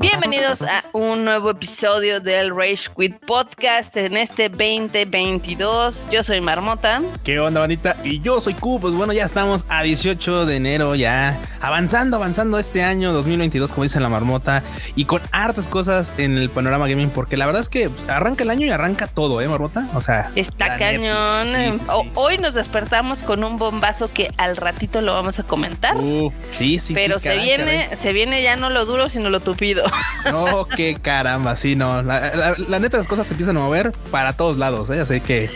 Bienvenidos a un nuevo episodio del Rage Quit Podcast en este 2022. Yo soy Marmota. ¿Qué onda, bandita? Y yo soy Q. Pues bueno, ya estamos a 18 de enero, ya avanzando, avanzando este año 2022, como dice la Marmota, y con hartas cosas en el panorama gaming, porque la verdad es que arranca el año y arranca todo, ¿eh, Marmota? O sea, está cañón. Hoy nos despertamos con un bombazo que al ratito lo vamos a comentar. Uh, sí, sí, Pero se viene, se viene ya no lo duro, sino lo tupido. No, qué caramba, sí, no. La, neta, las cosas se empiezan a mover para todos lados, ¿eh? así que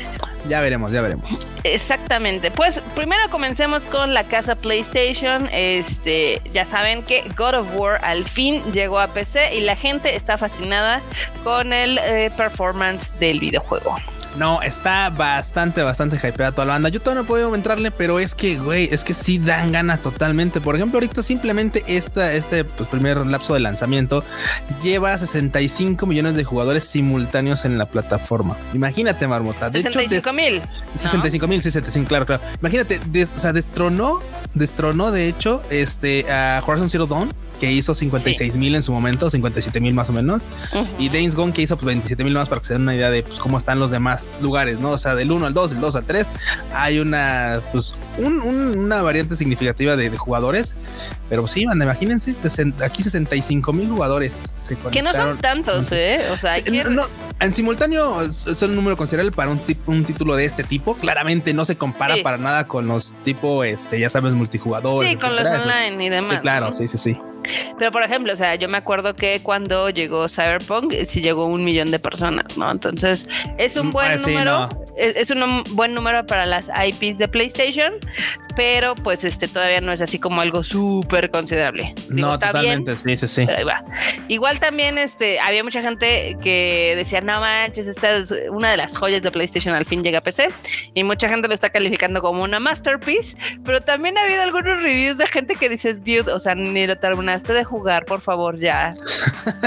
ya veremos, ya veremos. Exactamente. Pues primero comencemos con la casa PlayStation. Este, ya saben que God of War al fin llegó a PC y la gente está fascinada con el eh, performance del videojuego. No, está bastante, bastante hypeada toda la banda. Yo todavía no puedo entrarle, pero es que, güey, es que sí dan ganas totalmente. Por ejemplo, ahorita simplemente esta, este pues, primer lapso de lanzamiento lleva 65 millones de jugadores simultáneos en la plataforma. Imagínate, Marmota. De 65 mil. 65 mil, sí, 65, claro, claro. Imagínate, o sea, destronó, destronó de hecho este, a Horizon Zero Dawn, que hizo 56 mil en su momento, 57 mil más o menos. Y Days Gone, que hizo pues, 27 mil más para que se den una idea de pues, cómo están los demás lugares, ¿no? O sea, del 1 al 2, del 2 al 3, hay una, pues, una variante significativa de, jugadores. Pero sí, man, imagínense, aquí 65 mil jugadores se Que no son tantos, ¿eh? O sea, en simultáneo son un número considerable para un, un título de este tipo. Claramente no se compara para nada con los tipo, este, ya sabes, multijugadores. Sí, con los online y demás. claro, sí, sí, sí. Pero por ejemplo, o sea, yo me acuerdo que cuando llegó Cyberpunk, sí llegó un millón de personas, ¿no? Entonces, es un buen mm, número, es, un buen número para las IPs de PlayStation, pero pues este todavía no es así como algo súper considerable. no, está totalmente, bien, sí, sí, sí. Igual también este, había mucha gente que decía, no manches, esta es una de las joyas de PlayStation al fin llega a PC, y mucha gente lo está calificando como una masterpiece, pero también ha habido algunos reviews de gente que dices, dude, o sea, ni lo terminaste de jugar, por favor, ya.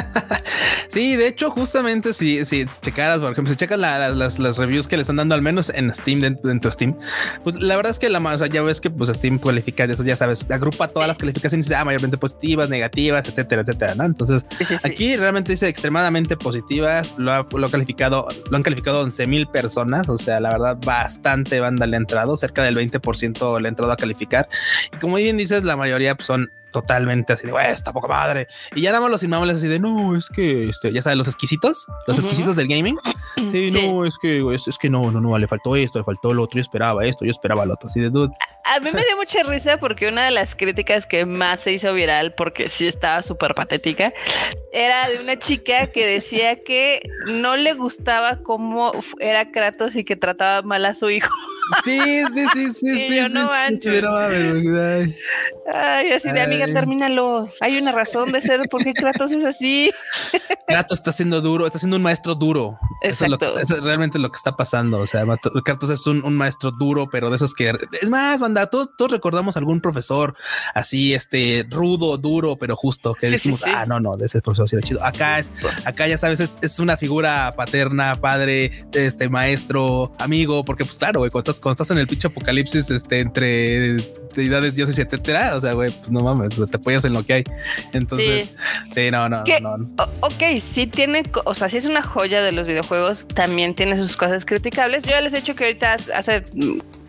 sí, de hecho, justamente si, si checaras, por ejemplo, si checas las, las, reviews que le están dando al menos en Steam, dentro, de Steam, pues la verdad es que la más, ya ves que pues Steam califica de eso, ya sabes, agrupa todas las calificaciones, ah, mayormente positivas, negativas, etcétera, etcétera, ¿no? Entonces, aquí realmente dice extremadamente positivas, lo ha, lo calificado, lo han calificado 11 mil personas, o sea, la verdad, bastante banda le ha entrado, cerca del 20% le ha entrado a calificar. Y como bien dices, la mayoría pues, son totalmente así de, güey, está poca madre. Y ya nada más los inmamables así de, no, es que, este, ya sabes, los exquisitos, los exquisitos del gaming. Sí, no, es que, es, que no, no, no, le faltó esto, le faltó lo otro, yo esperaba esto, yo esperaba lo otro, así de, dude. A mí me dio mucha risa porque una de las críticas que más se hizo viral, porque sí estaba súper patética, era de una chica que decía que no le gustaba cómo era Kratos y que trataba mal a su hijo. Sí, sí, sí, sí, sí. Yo no mancho. Ay, así de amiga, termínalo. Hay una razón de ser por qué Kratos es así. Kratos está siendo duro, está siendo un maestro duro. Exacto. Eso es, realmente lo que está pasando. O sea, Kratos es un, maestro duro, pero de esos que es más, banda, todos, recordamos algún profesor así, este rudo, duro, pero justo que decimos, ah, no, no, de ese profesor sí era chido. Acá es, acá ya sabes, es, una figura paterna, padre, este maestro, amigo, porque pues claro, cuando estás, cuando estás en el pinche apocalipsis, este, entre deidades, dioses, etcétera, o sea, güey, pues no mames, te apoyas en lo que hay. Entonces, sí, no, no, no, Ok, sí tiene, o sea, sí es una joya de los videojuegos, también tiene sus cosas criticables. Yo ya les he dicho que ahorita hace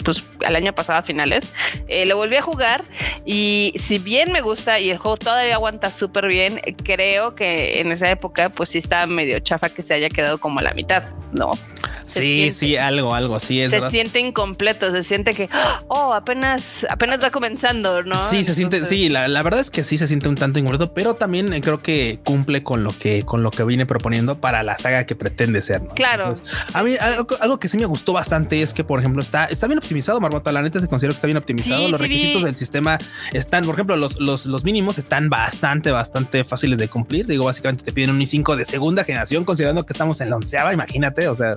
pues al año pasado a finales, eh, lo volví a jugar y si bien me gusta y el juego todavía aguanta súper bien, creo que en esa época pues sí estaba medio chafa que se haya quedado como a la mitad, ¿no? Sí, sí, algo, algo, sí es. Se siente incompleto, se siente que, oh, apenas, apenas va comenzando, ¿no? Sí, se siente, sí, la, verdad es que sí se siente un tanto incompleto, pero también eh, creo que cumple con lo que, con lo que viene proponiendo para la saga que pretende ser. ¿no? Claro. a mí algo, que sí me gustó bastante es que, por ejemplo, está, está bien optimizado, Marmota. La neta se considera que está bien optimizado. los requisitos del sistema están, por ejemplo, los, los, los mínimos están bastante, bastante fáciles de cumplir. Digo, básicamente te piden un i5 de segunda generación, considerando que estamos en la onceava, imagínate, o sea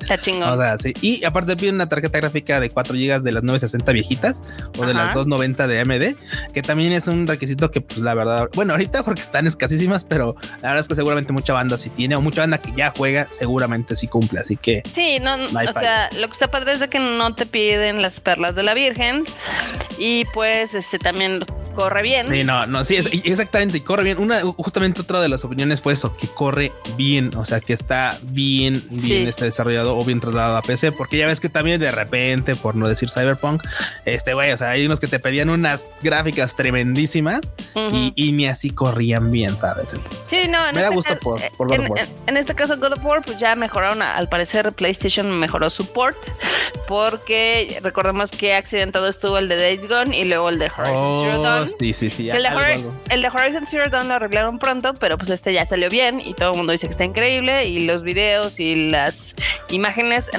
Está chingón. O sea, sí. Y aparte piden una tarjeta gráfica de 4 GB de las 960 viejitas o de Ajá. las 290 de AMD, que también es un requisito que, pues la verdad, bueno, ahorita porque están escasísimas, pero la verdad es que seguramente mucha banda sí tiene o mucha banda que ya juega, seguramente sí cumple. Así que Sí, no, no, o sea, lo que está padre es de que no te piden las perlas de la Virgen y pues este también corre bien. Sí, no, no, sí, es, exactamente, y corre bien. Una, justamente otra de las opiniones fue eso, que corre bien, o sea, que está bien, bien Sí. este o bien trasladado a PC, porque ya ves que también de repente, por no decir Cyberpunk, este güey, o sea, hay unos que te pedían unas gráficas tremendísimas Ujú. y, y ni así corrían bien, ¿sabes? Entonces, Sí, no, en Me da este gusto ca- por- por God en, of War. en- en este caso God of War pues ya mejoraron, al parecer PlayStation mejoró su port porque recordemos que accidentado estuvo el de Days Gone y luego el de Horizon Zero oh, Dawn. sí, sí, sí. El de, algo. el de Horizon Zero Dawn lo arreglaron pronto, pero pues este ya salió bien y todo el mundo dice que está increíble y los videos y las imágenes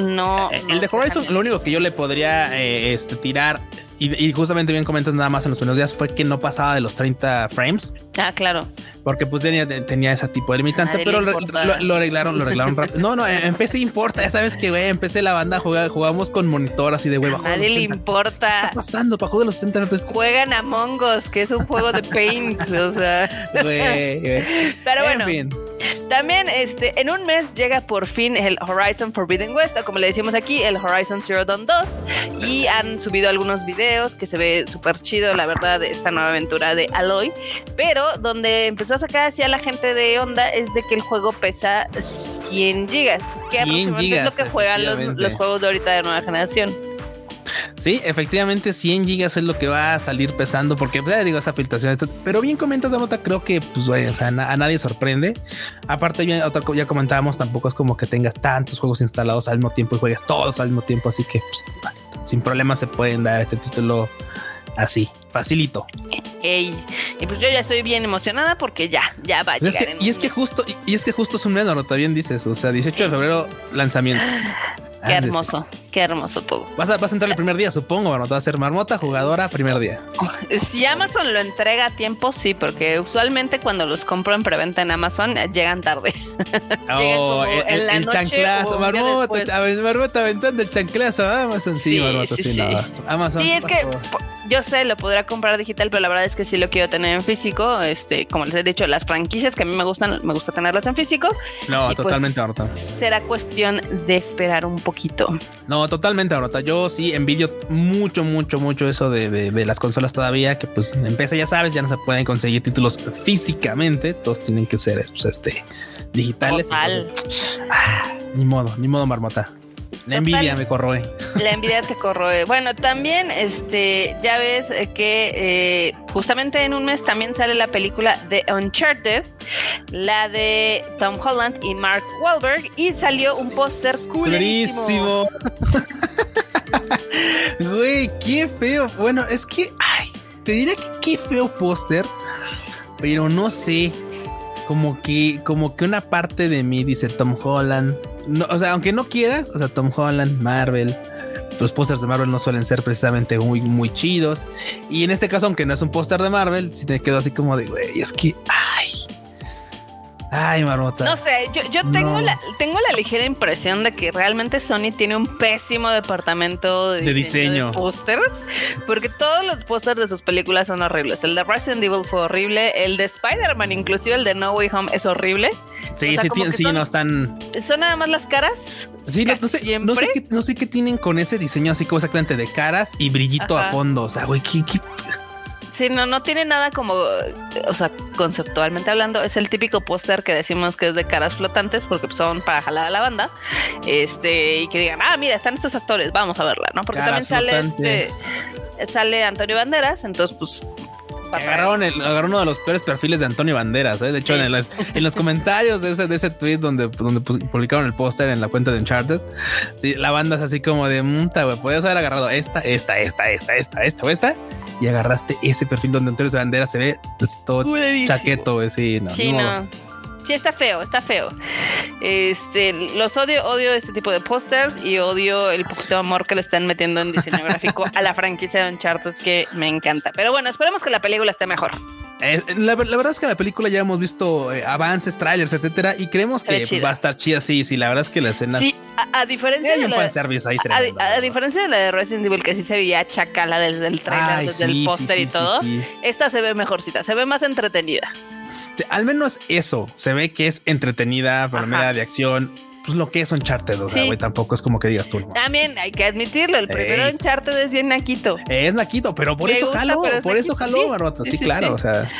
no... Eh, no el de se Horizon, lo único que yo le podría eh, este, tirar, y, y justamente bien comentas nada más en los primeros días, fue que no pasaba de los 30 frames. Ah, claro. Porque pues tenía, tenía ese tipo de limitante, pero lo, importa. lo- lo arreglaron, lo arreglaron rápido. No, no, en PC importa, ya sabes que güey, en PC la banda juega, jugamos con monitor así de güey, bajo nadie le 60. ¿Qué importa. está pasando? Bajo de los 60 FPS. Juegan a Mongos, que es un juego de Paint, o sea... Güey, güey. Pero En bueno, fin. También este, en un mes llega por fin el Horizon Forbidden West, o como le decimos aquí, el Horizon Zero Dawn 2. Y han subido algunos videos que se ve súper chido, la verdad, esta nueva aventura de Aloy. Pero donde empezó a sacar hacia la gente de onda es de que el juego pesa 100 gigas, que 100 aproximadamente es gigas, lo que juegan los, los juegos de ahorita de nueva generación. Sí, efectivamente 100 gigas es lo que va a salir pesando porque pues, ya digo esa filtración. Pero bien comentas, Damota, creo que pues güey, o sea, a nadie sorprende. Aparte, bien, otra ya comentábamos, tampoco es como que tengas tantos juegos instalados al mismo tiempo y juegues todos al mismo tiempo, así que pues, sin problema se pueden dar este título así, facilito. Ey. Y pues yo ya estoy bien emocionada porque ya, ya va a Y es que, en y justo, y, y es que justo es un mes, Damota, bien dices, o sea, 18 de febrero lanzamiento. Qué hermoso, qué hermoso todo. Vas a, vas a entrar el primer día, supongo, Marmota. Va a ser marmota, jugadora, primer día. Si Amazon lo entrega a tiempo, sí, porque usualmente cuando los compro en preventa en Amazon eh, llegan tarde. Llegan como en la noche chanclazo, o marmota, marmota aventando el chanclazo a Amazon. Sí, Sí, marmota, sí, sí, sí. no. Amazon. Sí, es que yo sé, lo podrá comprar digital, pero la verdad es que sí lo quiero tener en físico. Este, como les he dicho, las franquicias que a mí me gustan, me gusta tenerlas en físico. No, y pues- totalmente, marmota. Será cuestión de esperar un poquito. No, totalmente, marmota. Yo sí envidio mucho, mucho, mucho eso de, de- de las consolas todavía, que pues PC ya sabes, ya no se pueden conseguir títulos físicamente. Todos tienen que ser pues, este, digitales. Total. Entonces, ah, ni modo, ni modo, marmota. La Total. envidia me corroe. La envidia te corroe. Bueno, también, este, ya ves eh, que eh, justamente en un mes también sale la película de Uncharted, la de Tom Holland y Mark Wahlberg, y salió un póster. Culerísimo. Güey, qué feo. Bueno, es que, ay, te diría que qué feo póster, pero no sé. Como que, como que una parte de mí dice Tom Holland. No, o sea, aunque no quieras, o sea, Tom Holland, Marvel. Los pósters de Marvel no suelen ser precisamente muy, muy chidos. Y en este caso, aunque no es un póster de Marvel, sí te quedo así como de, güey, es que, ay. Ay, Marmota. No sé, yo, yo tengo, No. la, tengo la ligera impresión de que realmente Sony tiene un pésimo departamento de, De diseño de pósters, porque todos los pósters de sus películas son horribles. El de Resident Evil fue horrible, el de Spider-Man, inclusive el de No Way Home, es horrible. sí, o sea, sí, sí, son- no están. Son nada más las caras. Sí, no, sé, siempre. no, sé qué, no sé qué tienen con ese diseño así como exactamente de caras y brillito Ajá. a fondo. O sea, güey, ¿qué, qué- Sí, no, no tiene nada como, o sea, conceptualmente hablando, es el típico póster que decimos que es de caras flotantes porque son para jalar a la banda. Este, y que digan, ah, mira, están estos actores, vamos a verla, ¿no? Porque Caras también sale este, sale Antonio Banderas, entonces pues Agarraron, el- agarraron uno de los peores perfiles de Antonio Banderas. ¿eh? De hecho, Sí. en, las- en los comentarios de ese, de ese tweet donde, donde pu- publicaron el póster en la cuenta de Uncharted, sí, la banda es así como de munta, güey. Podías haber agarrado esta, esta, esta, esta, esta, esta o esta, y agarraste ese perfil donde Antonio Banderas se ve pues, todo chaqueto, güey. Sí, no. Sí, no. Está feo, está feo. Este, los odio, odio este tipo de pósters y odio el poquito de amor que le están metiendo en diseño gráfico a la franquicia de Uncharted que me encanta. Pero bueno, esperemos que la película esté mejor. La, verdad es que la película ya hemos visto eh, avances, trailers, etcétera, y creemos que va a estar chida. Sí, sí, la verdad es que la escena. Sí, a, diferencia de la, a, diferencia de la de Resident Evil, que sí se veía chacala desde el trailer, desde el póster y todo, esta se ve mejorcita, se ve más entretenida. Al menos eso, se ve que es entretenida, primera de acción pues lo que es Uncharted, o sea, güey, tampoco es como que digas tú. También hay que admitirlo, el primero Uncharted es bien naquito. Es naquito, pero por eso jaló, por eso jaló, Barbota, sí, claro, o sea.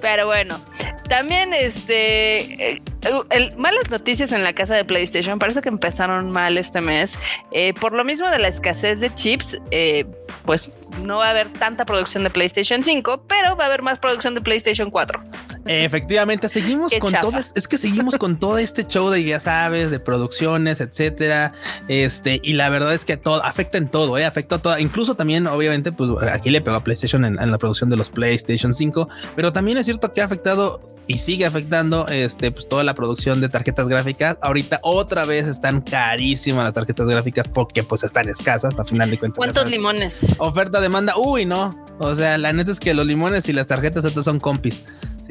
Pero bueno, también este eh, el, malas noticias en la casa de PlayStation, parece que empezaron mal este mes. Eh, por lo mismo de la escasez de chips, eh, pues no va a haber tanta producción de PlayStation 5, pero va a haber más producción de PlayStation 4. Efectivamente, seguimos con todo, es que seguimos con todo este show de ya sabes, de producciones, etcétera. Este, y la verdad es que todo afecta en todo, ¿eh? afecta a todo. Incluso también, obviamente, pues aquí le pegó a PlayStation en, la producción de los PlayStation 5, pero también es cierto que ha afectado y sigue afectando este, pues toda la producción de tarjetas gráficas. Ahorita otra vez están carísimas las tarjetas gráficas porque pues están escasas a final de cuentas. ¿Cuántos limones? Oferta, demanda. Uy, no. O sea, la neta es que los limones y las tarjetas estos son compis.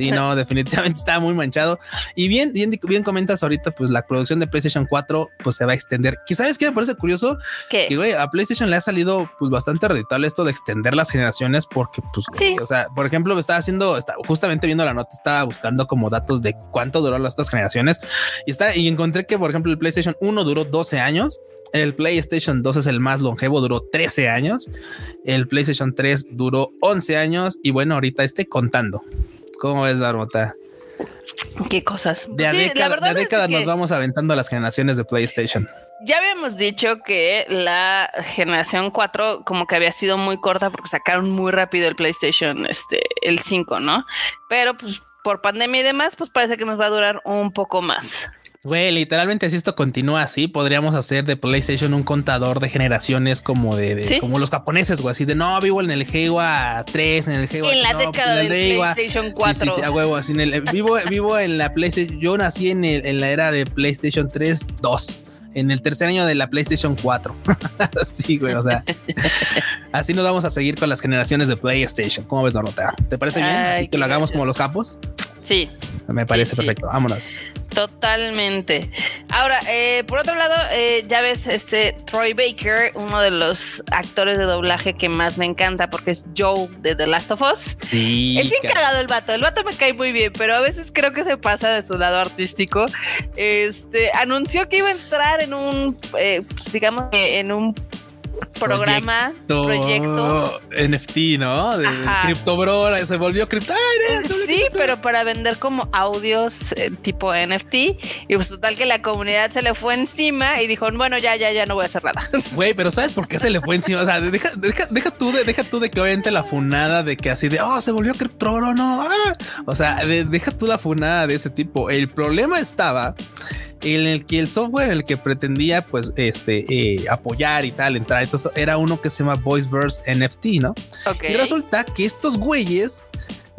Sí, no, definitivamente está muy manchado. Y bien, bien, bien comentas ahorita, pues la producción de PlayStation 4 pues se va a extender. ¿Qué sabes qué me parece curioso? Que güey, a PlayStation le ha salido pues bastante rentable esto de extender las generaciones porque pues, o sea, por ejemplo, me estaba haciendo, justamente viendo la nota, estaba buscando como datos de cuánto duró las otras generaciones y está y encontré que por ejemplo el PlayStation 1 duró 12 años el PlayStation 2 es el más longevo, duró 13 años. El PlayStation 3 duró 11 años. Y bueno, ahorita esté contando. ¿Cómo ves, Barbota? Qué cosas. De a, décadas nos vamos aventando a las generaciones de PlayStation. Ya habíamos dicho que la generación 4 como que había sido muy corta porque sacaron muy rápido el PlayStation, este, el 5, ¿no? Pero pues por pandemia y demás, pues parece que nos va a durar un poco más. Güey, literalmente si esto continúa así, podríamos hacer de PlayStation un contador de generaciones como de, como los japoneses, güey, así de no, vivo en el GEWA 3, en el GEWA En la década del PlayStation 4. Sí, sí, a huevo, así en el, vivo, vivo en la PlayStation, yo nací en, el, en la era de PlayStation 3, 2 en el tercer año de la PlayStation 4. sí, güey, o sea, así nos vamos a seguir con las generaciones de PlayStation. ¿Cómo ves, Dorota? ¿Te parece bien? Así que lo hagamos como los capos. Sí. Me parece perfecto. Vámonos. Totalmente. Ahora, eh, por otro lado, eh, ya ves, este Troy Baker, uno de los actores de doblaje que más me encanta porque es Joe de The Last of Us. Sí. Es bien cagado el vato. El vato me cae muy bien, pero a veces creo que se pasa de su lado artístico. Este anunció que iba a entrar en un, eh, pues, digamos, en un programa, proyecto, NFT, ¿no? De Crypto Bro, se volvió cripto. Sí, pero para vender como audios eh, tipo NFT. Y pues total que la comunidad se le fue encima y dijo, bueno, ya, ya, ya no voy a hacer nada. Güey, pero ¿sabes por qué se le fue encima? O sea, deja, deja, deja tú de, deja tú de que obviamente la funada de que así de, oh, se volvió Crypto Bro, no. Ah". O sea, deja tú la funada de ese tipo. El problema estaba en el que el software en el que pretendía pues este eh, apoyar y tal entrar entonces era uno que se llama VoiceBurst NFT no y resulta que estos güeyes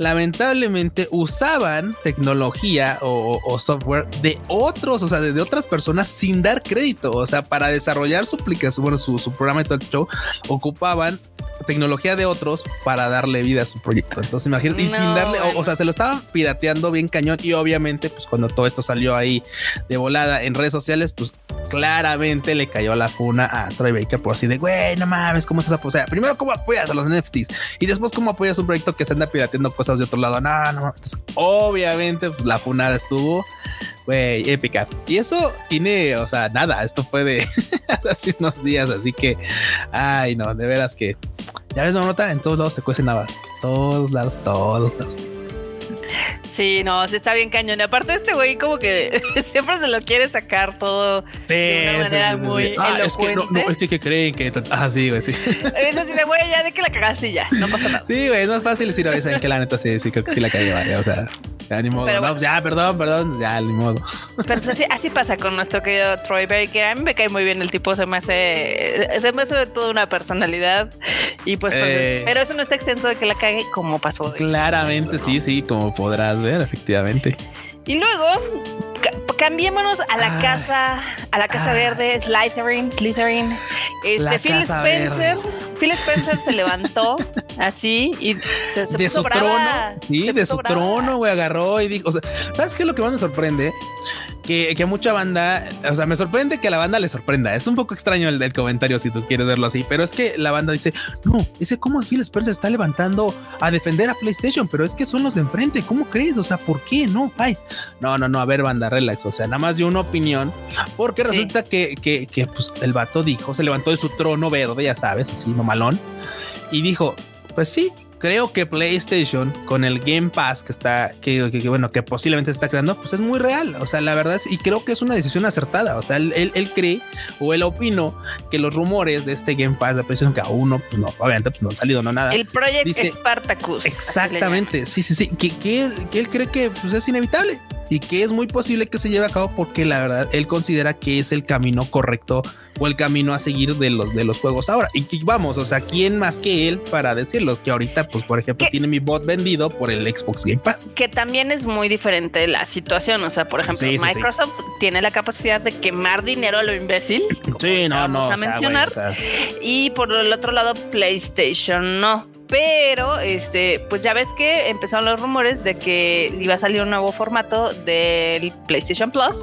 lamentablemente usaban tecnología o, software de otros, o sea, de, otras personas sin dar crédito. O sea, para desarrollar su aplicación, bueno, su, programa y todo el show, ocupaban tecnología de otros para darle vida a su proyecto. Entonces, imagínate, y sin darle, o, sea, se lo estaban pirateando bien cañón. Y obviamente, pues cuando todo esto salió ahí de volada en redes sociales, pues claramente le cayó la funa a Troy Baker por así de, güey, no mames, ¿cómo es esa? O sea, primero, ¿cómo apoyas a los NFTs? Y después, ¿cómo apoyas un proyecto que se anda pirateando cosas de otro lado? No, no, obviamente, pues la funada estuvo, güey, épica. Y eso tiene, o sea, nada, esto fue de hace unos días, así que, ay, no, de veras que, ya ves, nota, en todos lados se cuecen nada, todos lados, todos lados. Sí, no, se está bien cañón. Y aparte, este güey, como que siempre se lo quiere sacar todo de una manera muy ah, Es que no, no, es que, creen que. Ah, sí, güey, sí. Es así de, güey, ya de que la cagaste y ya, no pasa nada. Sí, güey, es más fácil decir, oye, saben que la neta sí, sí, creo que sí la cagué, vale. O sea, ya ni modo. no, ya, perdón, perdón, ya, ni modo. Pero pues así, así pasa con nuestro querido Troy que A mí me cae muy bien el tipo, se me hace, se me hace toda una personalidad. Y pues, pues eh. pero eso no está exento de que la cague como pasó. Claramente, sí, sí, como podrás ver, efectivamente. Y luego cambiémonos a la casa, a la casa verde, Slytherin, Slytherin. Este Phil Spencer, Phil Spencer se levantó así y se, de su trono, sí, de su trono, güey, agarró y dijo, o sea, ¿sabes qué es lo que más me sorprende? Que, que mucha banda, o sea, me sorprende que a la banda le sorprenda. Es un poco extraño el comentario si tú quieres verlo así, pero es que la banda dice, no, ese cómo Phil Spencer se está levantando a defender a PlayStation, pero es que son los de enfrente, ¿cómo crees? O sea, ¿por qué? No, ay, no, no, no, a ver, banda, relax, o sea, nada más de una opinión, porque resulta que, que, que pues, el vato dijo, se levantó de su trono verde, ya sabes, así, mamalón, y dijo, pues sí, creo que PlayStation con el Game Pass que está, que, bueno, que posiblemente está creando, pues es muy real. O sea, la verdad es, y creo que es una decisión acertada. O sea, él, él, cree o él opino que los rumores de este Game Pass de PlayStation, que aún no, pues no, obviamente pues no han salido, no nada. El Project Spartacus. Exactamente. Sí, sí, sí. Que, que, que él cree que pues, es inevitable y que es muy posible que se lleve a cabo porque la verdad él considera que es el camino correcto o el camino a seguir de los de los juegos ahora. Y vamos, o sea, ¿quién más que él para decirlo? Que ahorita, pues, por ejemplo, tiene mi bot vendido por el Xbox Game Pass. Que también es muy diferente la situación. O sea, por ejemplo, Microsoft tiene la capacidad de quemar dinero a lo imbécil. Sí, no, no. Vamos a mencionar. Y por el otro lado, PlayStation no pero este, pues ya ves que empezaron los rumores de que iba a salir un nuevo formato del PlayStation Plus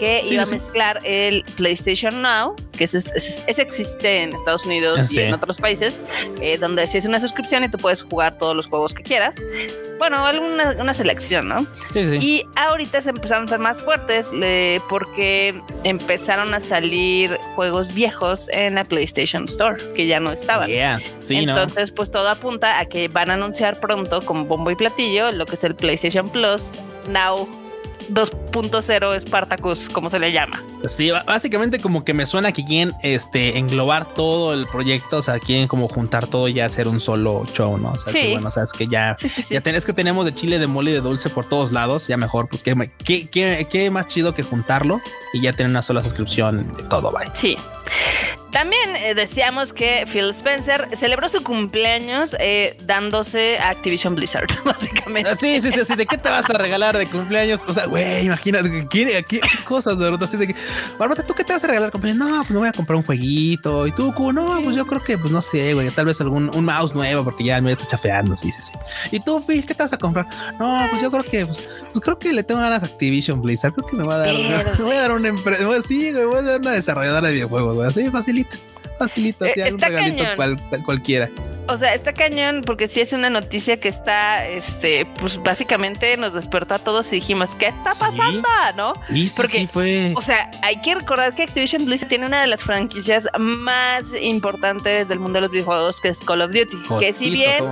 que iba a mezclar el PlayStation Now, que es, existe en Estados Unidos y en otros países, eh, donde si es una suscripción y tú puedes jugar todos los juegos que quieras. Bueno, alguna una selección, ¿no? Sí, sí. Y ahorita se empezaron a ser más fuertes porque empezaron a salir juegos viejos en la PlayStation Store que ya no estaban. Sí, Entonces, pues todo apunta a que van a anunciar pronto con bombo y platillo lo que es el PlayStation Plus Now 2.0 Spartacus, como se le llama. Sí, básicamente como que me suena que quieren este, englobar todo el proyecto, o sea, quieren como juntar todo y hacer un solo show, ¿no? O sea, sí. que, bueno, o sea, es que ya, ya tenés que tenemos de chile, de mole y de dulce por todos lados, ya mejor, pues qué, qué, qué, más chido que juntarlo y ya tener una sola suscripción de todo, bye. Sí. También eh, decíamos que Phil Spencer celebró su cumpleaños eh, dándose a Activision Blizzard, básicamente. Ah, sí, sí, sí, sí. ¿De qué te vas a regalar de cumpleaños? O sea, güey, imagínate, ¿qué, qué cosas, verdad? Así de que, Barbata, ¿tú qué te vas a regalar de cumpleaños? No, pues me voy a comprar un jueguito. Y tú, no, pues yo creo que, pues no sé, güey, tal vez algún un mouse nuevo porque ya me está chafeando, sí, sí, sí. Y tú, Phil, ¿qué te vas a comprar? No, pues yo creo que, pues, pues creo que le tengo ganas a Activision Blizzard. Creo que me va a dar, me voy a dar una empresa, sí, güey, voy a dar una desarrolladora de videojuegos, güey, así facilita facilito, así, eh, un regalito cualquiera. O sea, está cañón porque sí es una noticia que está, este, pues básicamente nos despertó a todos y dijimos, ¿qué está pasando? ¿No? Y porque, fue. O sea, hay que recordar que Activision Blizzard tiene una de las franquicias más importantes del mundo de los videojuegos, que es Call of Duty. que si bien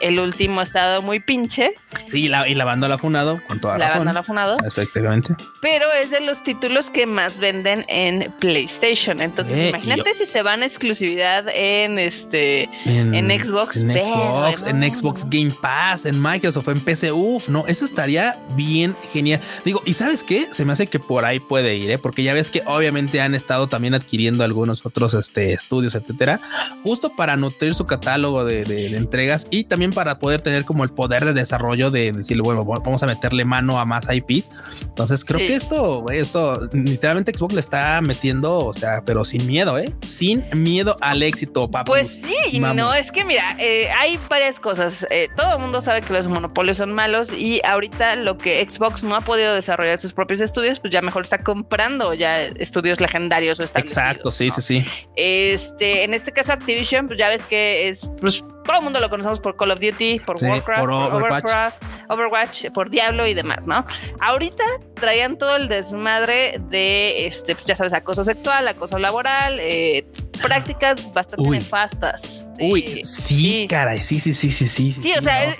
el último ha estado muy pinche. Y la, y la banda la ha funado, con toda la razón. La banda la ha funado. Efectivamente. Pero es de los títulos que más venden en PlayStation. Entonces, eh, imagínate si se van a exclusividad en este. En en Xbox, en Xbox, en Xbox Game Pass, en Microsoft, en PC. Uf, no, eso estaría bien genial. Digo, ¿y sabes qué? Se me hace que por ahí puede ir, ¿eh? porque ya ves que obviamente han estado también adquiriendo algunos otros este, estudios, etcétera, justo para nutrir su catálogo de, entregas y también para poder tener como el poder de desarrollo de decirle, bueno, vamos a meterle mano a más IPs. Entonces creo que esto, eso literalmente Xbox le está metiendo, o sea, pero sin miedo, ¿eh? Sin miedo al éxito, papá. Pues sí, no, es que mira, eh, hay varias cosas. Eh, todo el mundo sabe que los monopolios son malos y ahorita lo que Xbox no ha podido desarrollar sus propios estudios, pues ya mejor está comprando ya estudios legendarios o establecidos. Exacto, sí, sí, sí. Este, en este caso Activision, pues ya ves que es pues, todo el mundo lo conocemos por Call of Duty, por Warcraft, por Overwatch. Overwatch, por Diablo y demás, ¿no? Ahorita traían todo el desmadre de, este, pues ya sabes, acoso sexual, acoso laboral, eh, prácticas bastante nefastas. Uy, sí, caray, sí, sí, sí, sí, sí. Sí, o sea,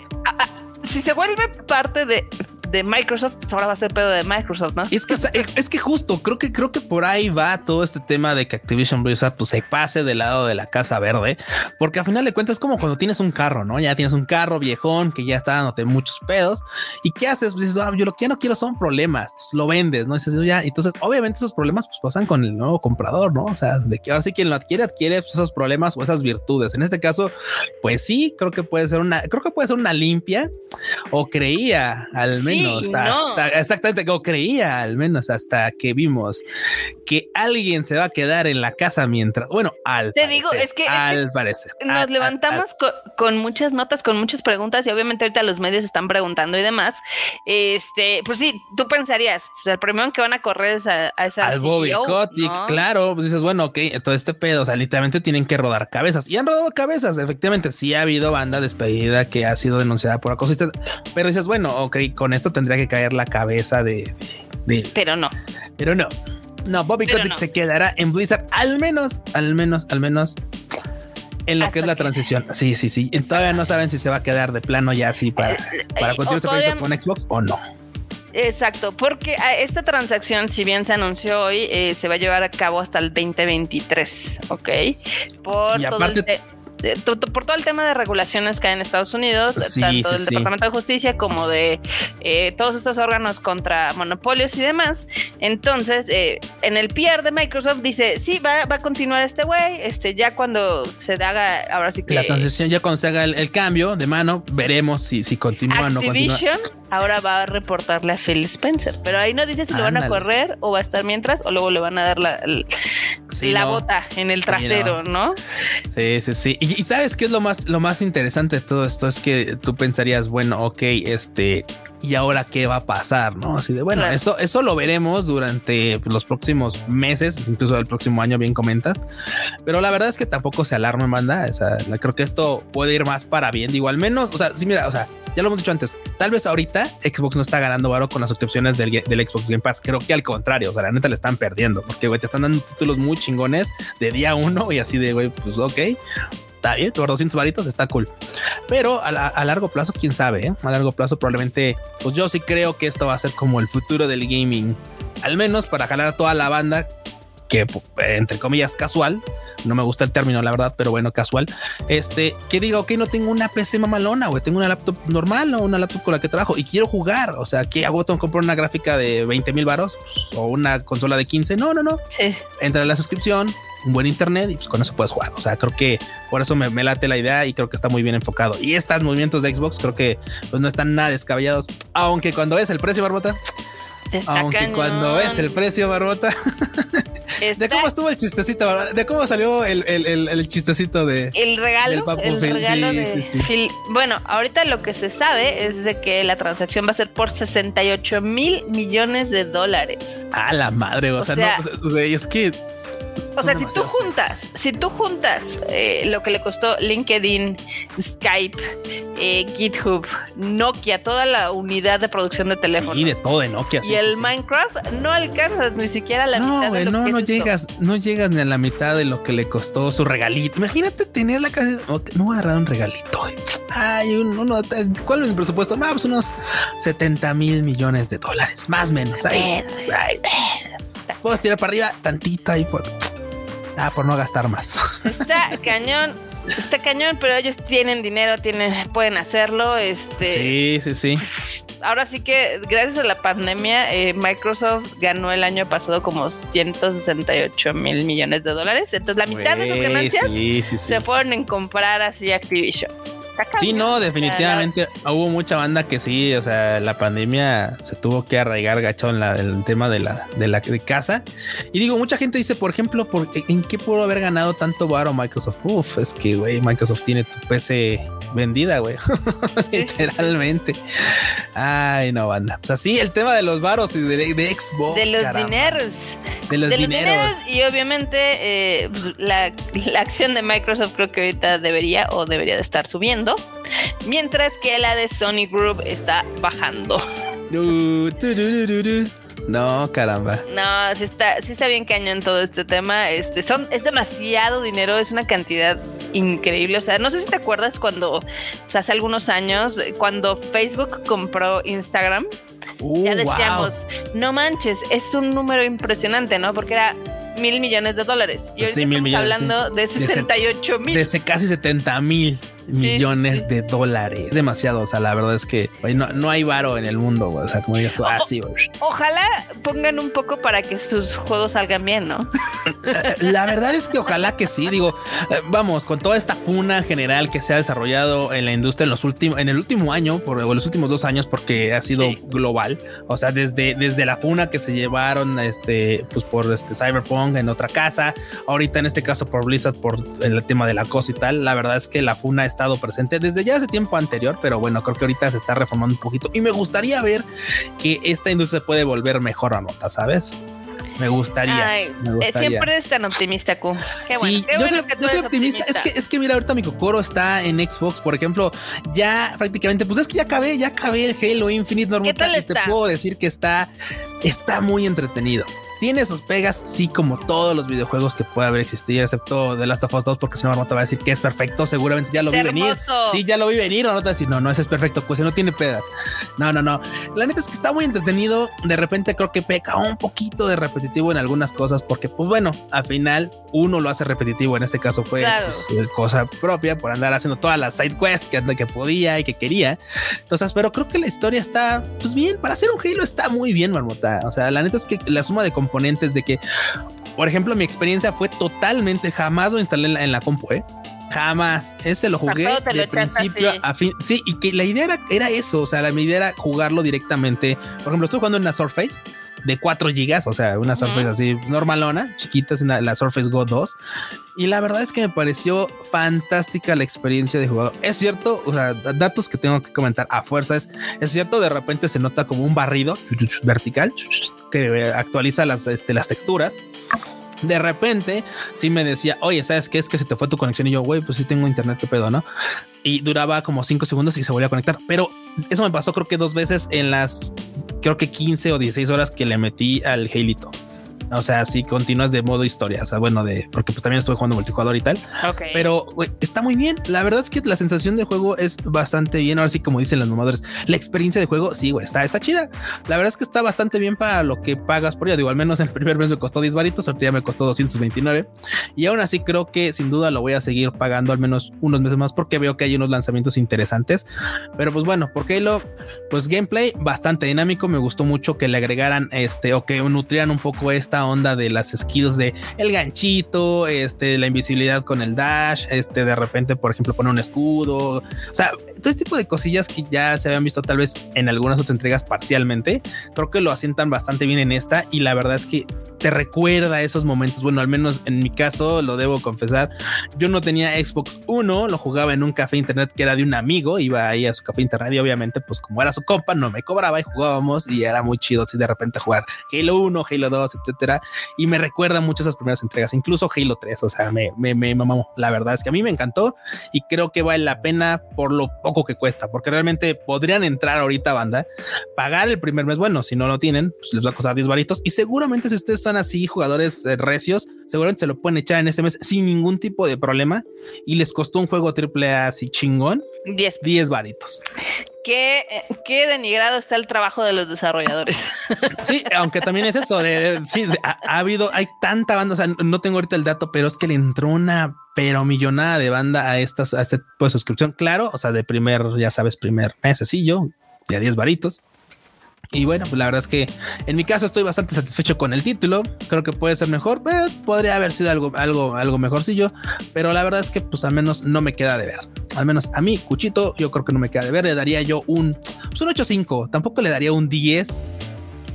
si se vuelve parte de de Microsoft, pues ahora va a ser pedo de Microsoft, ¿no? Es que es que justo creo que creo que por ahí va todo este tema de que Activision Blizzard pues se pase del lado de la casa verde, porque al final de cuentas es como cuando tienes un carro, ¿no? Ya tienes un carro viejón que ya está dándote muchos pedos y qué haces? Pues dices, ah, yo lo que no quiero son problemas, lo vendes, ¿no? Dices, ya, entonces obviamente esos problemas pues pasan con el nuevo comprador, ¿no? O sea, de que ahora sí quien lo adquiere adquiere pues, esos problemas o esas virtudes. En este caso, pues sí, creo que puede ser una, creo que puede ser una limpia o creía al menos menos, hasta, exactamente, como creía, al menos hasta que vimos que alguien se va a quedar en la casa mientras, bueno, al Te digo, es que al parecer. Nos levantamos con, muchas notas, con muchas preguntas y obviamente ahorita los medios están preguntando y demás. Este, pues sí, tú pensarías, pues el primero que van a correr es a, esa al Bobby e Kotick, claro, pues dices, bueno, ok, todo este pedo, o sea, literalmente tienen que rodar cabezas y han rodado cabezas, efectivamente, sí ha habido banda despedida que ha sido denunciada por acoso, pero dices, bueno, ok, con esto tendría que caer la cabeza de, pero no, pero no. No, Bobby Kotick se quedará en Blizzard al menos, al menos, al menos en lo que es la transición. Sí, sí, sí. Todavía no saben si se va a quedar de plano ya así para, para continuar este proyecto con Xbox o no. Exacto, porque esta transacción, si bien se anunció hoy, eh, se va a llevar a cabo hasta el 2023, ¿ok? Por todo el por todo el tema de regulaciones que hay en Estados Unidos, tanto del Departamento de Justicia como de eh, todos estos órganos contra monopolios y demás. Entonces, eh, en el PR de Microsoft dice, sí, va, a continuar este güey, este, ya cuando se haga, ahora sí que... La transición, ya cuando se haga el, cambio de mano, veremos si, si continúa o no continúa ahora va a reportarle a Phil Spencer. Pero ahí no dice si lo van a correr o va a estar mientras o luego le van a dar la, la, bota en el trasero, no. Sí, sí, sí. Y, sabes qué es lo más, lo más interesante de todo esto es que tú pensarías, bueno, ok, este, y ahora qué va a pasar, ¿no? Así de bueno, eso, eso lo veremos durante los próximos meses, incluso el próximo año, bien comentas. Pero la verdad es que tampoco se alarme, manda. O sea, creo que esto puede ir más para bien. Digo, al menos, o sea, sí, mira, o sea, ya lo hemos dicho antes, tal vez ahorita Xbox no está ganando varo con las suscripciones del, Xbox Game Pass. Creo que al contrario, o sea, la neta le están perdiendo porque, güey, te están dando títulos muy chingones de día uno y así de, güey, pues ok, está bien, por 200 varitos está cool. Pero a, largo plazo, quién sabe, ¿eh? a largo plazo probablemente, pues yo sí creo que esto va a ser como el futuro del gaming, al menos para jalar a toda la banda que entre comillas casual, no me gusta el término la verdad, pero bueno, casual, este, que diga, ok, no tengo una PC mamalona, güey, tengo una laptop normal o una laptop con la que trabajo y quiero jugar, o sea, ¿qué hago? Tengo que comprar una gráfica de 20 mil varos pues, o una consola de 15, no, no, no, sí. entra en la suscripción, un buen internet y pues con eso puedes jugar, o sea, creo que por eso me, late la idea y creo que está muy bien enfocado. Y estos movimientos de Xbox creo que pues no están nada descabellados, aunque cuando ves el precio, Barbota, aunque cuando ves el precio, Barbota, ¿De cómo estuvo el chistecito? ¿De cómo salió el, el, chistecito de el regalo? el regalo de Phil. Bueno, ahorita lo que se sabe es de que la transacción va a ser por 68 mil millones de dólares. A la madre, o, sea, no, es que o sea, si tú juntas, si tú juntas eh, lo que le costó LinkedIn, Skype, eh, GitHub, Nokia, toda la unidad de producción de teléfonos. Y de todo de Nokia. Y el Minecraft, no alcanzas ni siquiera la mitad de lo no, que no llegas, no llegas ni a la mitad de lo que le costó su regalito. Imagínate tener la casa. No voy a agarrar un regalito. Ay, uno, ¿cuál es el presupuesto? Pues unos 70 mil millones de dólares, más o menos. Ahí, Puedo tirar para arriba tantito ahí por, ah, por no gastar más. Está cañón. Está cañón, pero ellos tienen dinero, tienen, pueden hacerlo. Este. Sí, sí, sí. Ahora sí que gracias a la pandemia, eh, Microsoft ganó el año pasado como 168 mil millones de dólares. Entonces la mitad de sus ganancias se fueron en comprar así Activision. Sí, no, definitivamente hubo mucha banda que sí, o sea, la pandemia se tuvo que arraigar gacho en la, el tema de la, de la de casa. Y digo, mucha gente dice, por ejemplo, ¿por, ¿en qué pudo haber ganado tanto baro Microsoft? Uf, es que, güey, Microsoft tiene tu PC vendida, güey. Literalmente. Ay, no, banda. O sea, sí, el tema de los varos y de, Xbox. De los dineros. De los, dineros. Y obviamente eh, pues, la, la acción de Microsoft creo que ahorita debería o debería de estar subiendo mientras que la de Sony Group está bajando. No, caramba. No, sí está, sí está bien cañón todo este tema. Este, son, es demasiado dinero, es una cantidad increíble. O sea, no sé si te acuerdas cuando, hace algunos años, cuando Facebook compró Instagram. Uh, ya decíamos, no manches, es un número impresionante, ¿no? Porque era mil millones de dólares. Y hoy estamos hablando de 68 mil. De casi 70 mil. Millones de dólares. Demasiado. O sea, la verdad es que no, hay varo en el mundo. O sea, como digas tú, así. ojalá pongan un poco para que sus juegos salgan bien, ¿no? La verdad es que ojalá que sí. Digo, eh, vamos, con toda esta funa general que se ha desarrollado en la industria en los últimos, en el último año, por o los últimos dos años, porque ha sido global. O sea, desde, desde la funa que se llevaron este, pues por este Cyberpunk en otra casa, ahorita en este caso por Blizzard, por el tema de la cosa y tal. La verdad es que la funa ha estado presente desde ya hace tiempo anterior, pero bueno, creo que ahorita se está reformando un poquito y me gustaría ver que esta industria puede volver mejor a nota, ¿sabes? Me gustaría, eh, Siempre eres tan optimista, Q. Qué bueno. yo soy, optimista. Es que, es que mira, ahorita mi cocoro está en Xbox, por ejemplo, ya prácticamente, pues es que ya acabé, ya acabé el Halo Infinite normal. ¿Qué tal está? Te puedo decir que está, está muy entretenido. Tiene sus pegas, sí, como todos los videojuegos que puede haber existido, excepto The Last of Us 2, porque si no, no te va a decir que es perfecto. Seguramente ya lo vi venir. Sí, ya lo vi venir. O no te va a decir, no, no, ese es perfecto, pues no tiene pegas. No, no, no. La neta es que está muy entretenido. De repente creo que peca un poquito de repetitivo en algunas cosas, porque, pues bueno, al final uno lo hace repetitivo. En este caso fue pues, cosa propia por andar haciendo todas las side quests que, que podía y que quería. Entonces, pero creo que la historia está, pues bien, para hacer un Halo está muy bien, Marmota. O sea, la neta es que la suma de componentes de que, por ejemplo, mi experiencia fue totalmente, jamás lo instalé en la, compu, ¿eh? Jamás. Ese lo jugué de principio a fin. Sí, y que la idea era, era eso. O sea, la idea era jugarlo directamente. Por ejemplo, estoy jugando en la Surface de 4 gigas, o sea, una Surface así normalona, chiquita, la, la Surface Go 2. Y la verdad es que me pareció fantástica la experiencia de jugador. Es cierto, o sea, datos que tengo que comentar a fuerza es, es cierto, de repente se nota como un barrido vertical que actualiza las, este, las texturas. De repente, sí me decía, oye, ¿sabes qué? Es que se te fue tu conexión. Y yo, güey, pues sí tengo internet, qué pedo, ¿no? Y duraba como cinco segundos y se volvía a conectar. Pero eso me pasó creo que dos veces en las, creo que 15 o 16 horas que le metí al Halito. O sea, si continúas de modo historia, o sea, bueno, de porque pues también estoy jugando multijugador y tal. Ok. Pero está muy bien. La verdad es que la sensación de juego es bastante bien. Ahora sí, como dicen los mamadores, la experiencia de juego, sí, güey, está, está chida. La verdad es que está bastante bien para lo que pagas por ella. Digo, al menos el primer mes me costó 10 varitos, ahorita ya me costó 229. Y aún así creo que sin duda lo voy a seguir pagando al menos unos meses más porque veo que hay unos lanzamientos interesantes. Pero pues bueno, porque lo, pues gameplay bastante dinámico. Me gustó mucho que le agregaran este o que nutrieran un poco esta onda de las skills de el ganchito, este, la invisibilidad con el dash, este, de repente, por ejemplo, poner un escudo, o sea, todo este tipo de cosillas que ya se habían visto tal vez en algunas otras entregas parcialmente, creo que lo asientan bastante bien en esta y la verdad es que te recuerda esos momentos. Bueno, al menos en mi caso, lo debo confesar. Yo no tenía Xbox 1, lo jugaba en un café internet que era de un amigo, iba ahí a su café internet y obviamente, pues como era su compa, no me cobraba y jugábamos y era muy chido así de repente jugar Halo 1, Halo 2, etcétera. Y me recuerda mucho esas primeras entregas, incluso Halo 3. O sea, me, me, me mamó. La verdad es que a mí me encantó y creo que vale la pena por lo poco que cuesta, porque realmente podrían entrar ahorita banda, pagar el primer mes. Bueno, si no lo tienen, pues les va a costar 10 varitos y seguramente si ustedes así, jugadores eh, recios, seguramente se lo pueden echar en ese mes sin ningún tipo de problema y les costó un juego triple A así chingón 10 10 varitos. Qué, qué, denigrado está el trabajo de los desarrolladores. Sí, aunque también es eso. De, sí, ha, habido, hay tanta banda. O sea, no tengo ahorita el dato, pero es que le entró una pero millonada de banda a estas, a este de suscripción. Claro, o sea, de primer, ya sabes, primer mesecillo, de a 10 varitos. Y bueno, pues la verdad es que en mi caso estoy bastante satisfecho con el título. Creo que puede ser mejor, pero podría haber sido algo, algo, algo mejorcillo. Pero la verdad es que, pues al menos no me queda de ver. Al menos a mí, Cuchito, yo creo que no me queda de ver. Le daría yo un, pues un 8.5. Tampoco le daría un 10.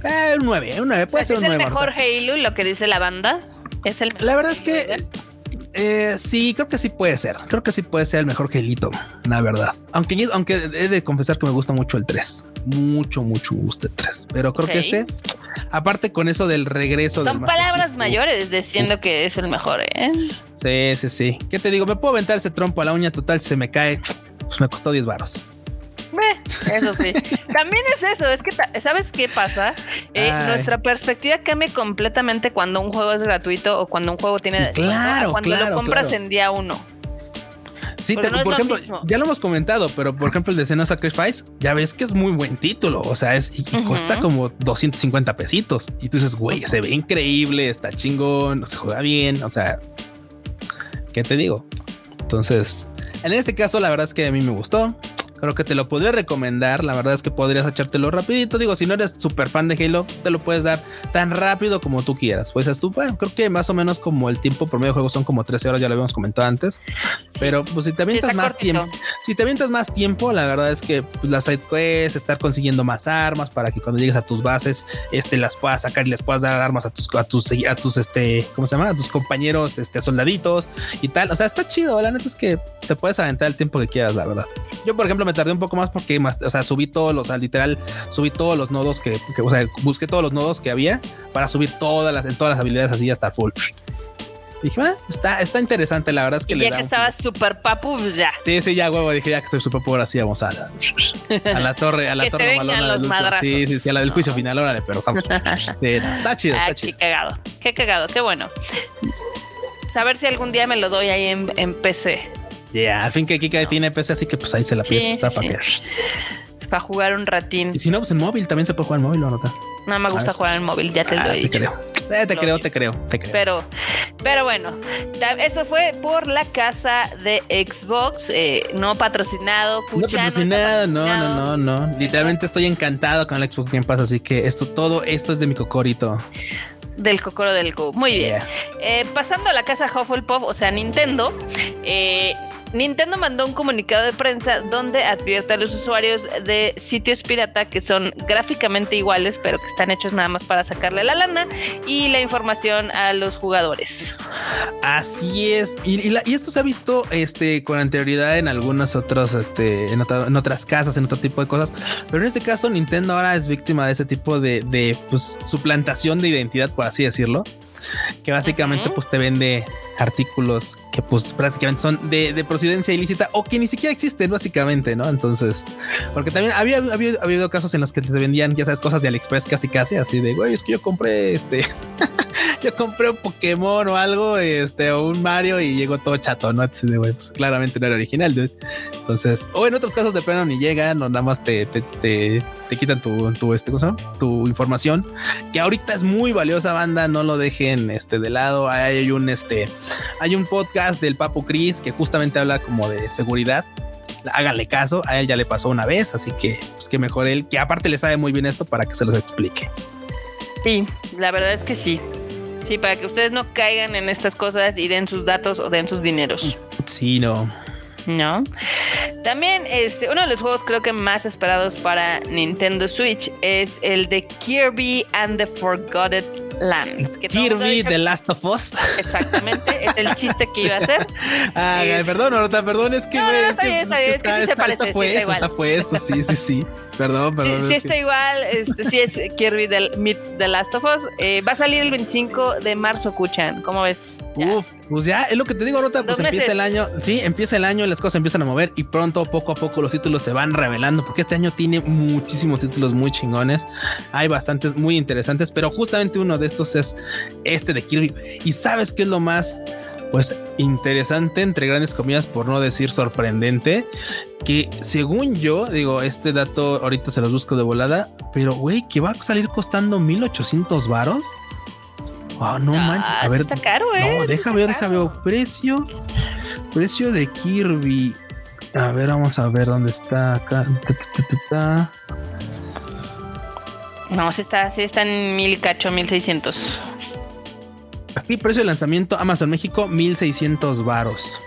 Eh, un 9, un 9. Puede ser ¿Es un 9, el mejor Halo, lo que dice la banda? Es el La verdad es que eh, sí, creo que sí puede ser. Creo que sí puede ser el mejor gelito, la verdad. Aunque, aunque he de confesar que me gusta mucho el 3. Mucho, mucho gusta el 3. Pero creo que este, aparte con eso del regreso. Son palabras mayores diciendo que es el mejor, ¿eh? Sí, sí, sí. ¿Qué te digo? Me puedo aventar ese trompo a la uña total, se me cae. Pues me costó 10 Eso sí. También es eso, es que, ¿sabes qué pasa? Eh, nuestra perspectiva cambia completamente cuando un juego es gratuito o cuando un juego tiene... Claro, cuando lo compras en día uno. Sí, por ejemplo, ya lo hemos comentado, pero por ejemplo el de Senua Sacrifice, ya ves que es muy buen título, o sea, es y, cuesta como 250 pesitos. Y tú dices, güey, se ve increíble, está chingón, se juega bien, o sea, ¿qué te digo? Entonces, En este caso, la verdad es que a mí me gustó. Creo que te lo podría recomendar. La verdad es que podrías echártelo rapidito. Digo, si no eres súper fan de Halo, te lo puedes dar tan rápido como tú quieras. Pues tú, bueno, creo que más o menos como el tiempo por medio de juego son como 13 horas, ya lo habíamos comentado antes. Pero pues si te avientas más tiempo, si te avientas más tiempo, la verdad es que pues, las side quests, estar consiguiendo más armas para que cuando llegues a tus bases, este las puedas sacar y les puedas dar armas a tus, a tus, a tus, este, ¿cómo se llama? A tus compañeros, este, soldaditos y tal. O sea, está chido. La neta es que te puedes aventar el tiempo que quieras, la verdad. Yo, por ejemplo, me tardé un poco más porque más, o sea, subí todos los, o sea, literal, subí todos los nodos que, o sea, busqué todos los nodos que había para subir todas las, en todas las habilidades así hasta full. Dije, ah, está, está interesante, la verdad es que y ya que estaba súper papu, pues ya. Sí, sí, ya huevo, dije, ya que estoy súper papu, ahora sí vamos a, a la torre, a la torre malona. Los sí, sí, sí, a la del juicio final, órale, pero. Sí, está chido, está chido. Qué cagado, qué cagado, qué bueno. Saber si algún día me lo doy ahí en, en PC. Ya, al fin que Kika tiene PC, así que pues ahí se la sí, para Para jugar un ratín. Y si no, pues en móvil también se puede jugar en móvil, ¿o no? No me gusta jugar en móvil, ya te lo he ah, dicho. Te creo. Eh, te creo, te creo, te creo. Pero, pero bueno, eso fue por la casa de Xbox, eh, no patrocinado. no patrocinado, no, no, no, no, Literalmente estoy encantado con el Xbox Game Pass, así que esto, todo esto es de mi cocorito. Del Cocoro del Go. Muy bien. Eh, pasando a la casa Hufflepuff, o sea, Nintendo, eh, Nintendo mandó un comunicado de prensa donde advierte a los usuarios de sitios pirata que son gráficamente iguales, pero que están hechos nada más para sacarle la lana y la información a los jugadores. Así es. Y, esto se ha visto este, con anterioridad en algunas otras, este, en, otras casas, en otro tipo de cosas. Pero en este caso, Nintendo ahora es víctima de ese tipo de, de pues, suplantación de identidad, por así decirlo que básicamente pues te vende artículos que pues prácticamente son de, procedencia ilícita o que ni siquiera existen básicamente, ¿no? Entonces, porque también había, había, habido casos en los que se vendían, ya sabes, cosas de AliExpress casi casi, así de, güey, es que yo compré este, yo compré un Pokémon o algo, este, o un Mario y llegó todo chato, ¿no? Entonces, pues claramente no era original, dude. Entonces, o en otros casos de plano ni llegan o nada más te, te, te, te quitan tu, tu, este, cosa, tu información, que ahorita es muy valiosa banda, no lo dejen este, de lado. Hay un, este, hay un podcast del Papo Cris que justamente habla como de seguridad háganle caso, a él ya le pasó una vez, así que pues que mejor él, que aparte le sabe muy bien esto para que se los explique. Sí, la verdad es que sí. Sí, para que ustedes no caigan en estas cosas y den sus datos o den sus dineros. Sí, no. ¿no? También este, uno de los juegos creo que más esperados para Nintendo Switch es el de Kirby and the Forgotten Lands. Kirby The Last of Us. Exactamente, es el chiste que iba a hacer. Ah, perdón, Horta, perdón, es que... No, no, está bien, está bien, es que sí se parece. Está puesto, sí, sí, sí. Perdón, perdón. Sí, está igual. Este, sí es Kirby del, meets The Last of Us. Eh, va a salir el 25 de marzo, Kuchan. ¿Cómo ves? Uf, pues ya es lo que te digo, Rota. Pues empieza el año. Sí, empieza el año, las cosas empiezan a mover y pronto, poco a poco, los títulos se van revelando. Porque este año tiene muchísimos títulos muy chingones. Hay bastantes muy interesantes, pero justamente uno de estos es este de Kirby. Y sabes qué es lo más pues interesante, entre grandes comillas, por no decir sorprendente, que según yo, digo, este dato ahorita se los busco de volada, pero güey, que va a salir costando 1800 varos. Oh, no ah, manches, a ver. Está caro, ¿eh? No, ver, déjame ver. Precio, precio de Kirby. A ver, vamos a ver dónde está acá. No, si está, sí está en mil cacho, 1600. Aquí precio de lanzamiento Amazon México 1600 varos.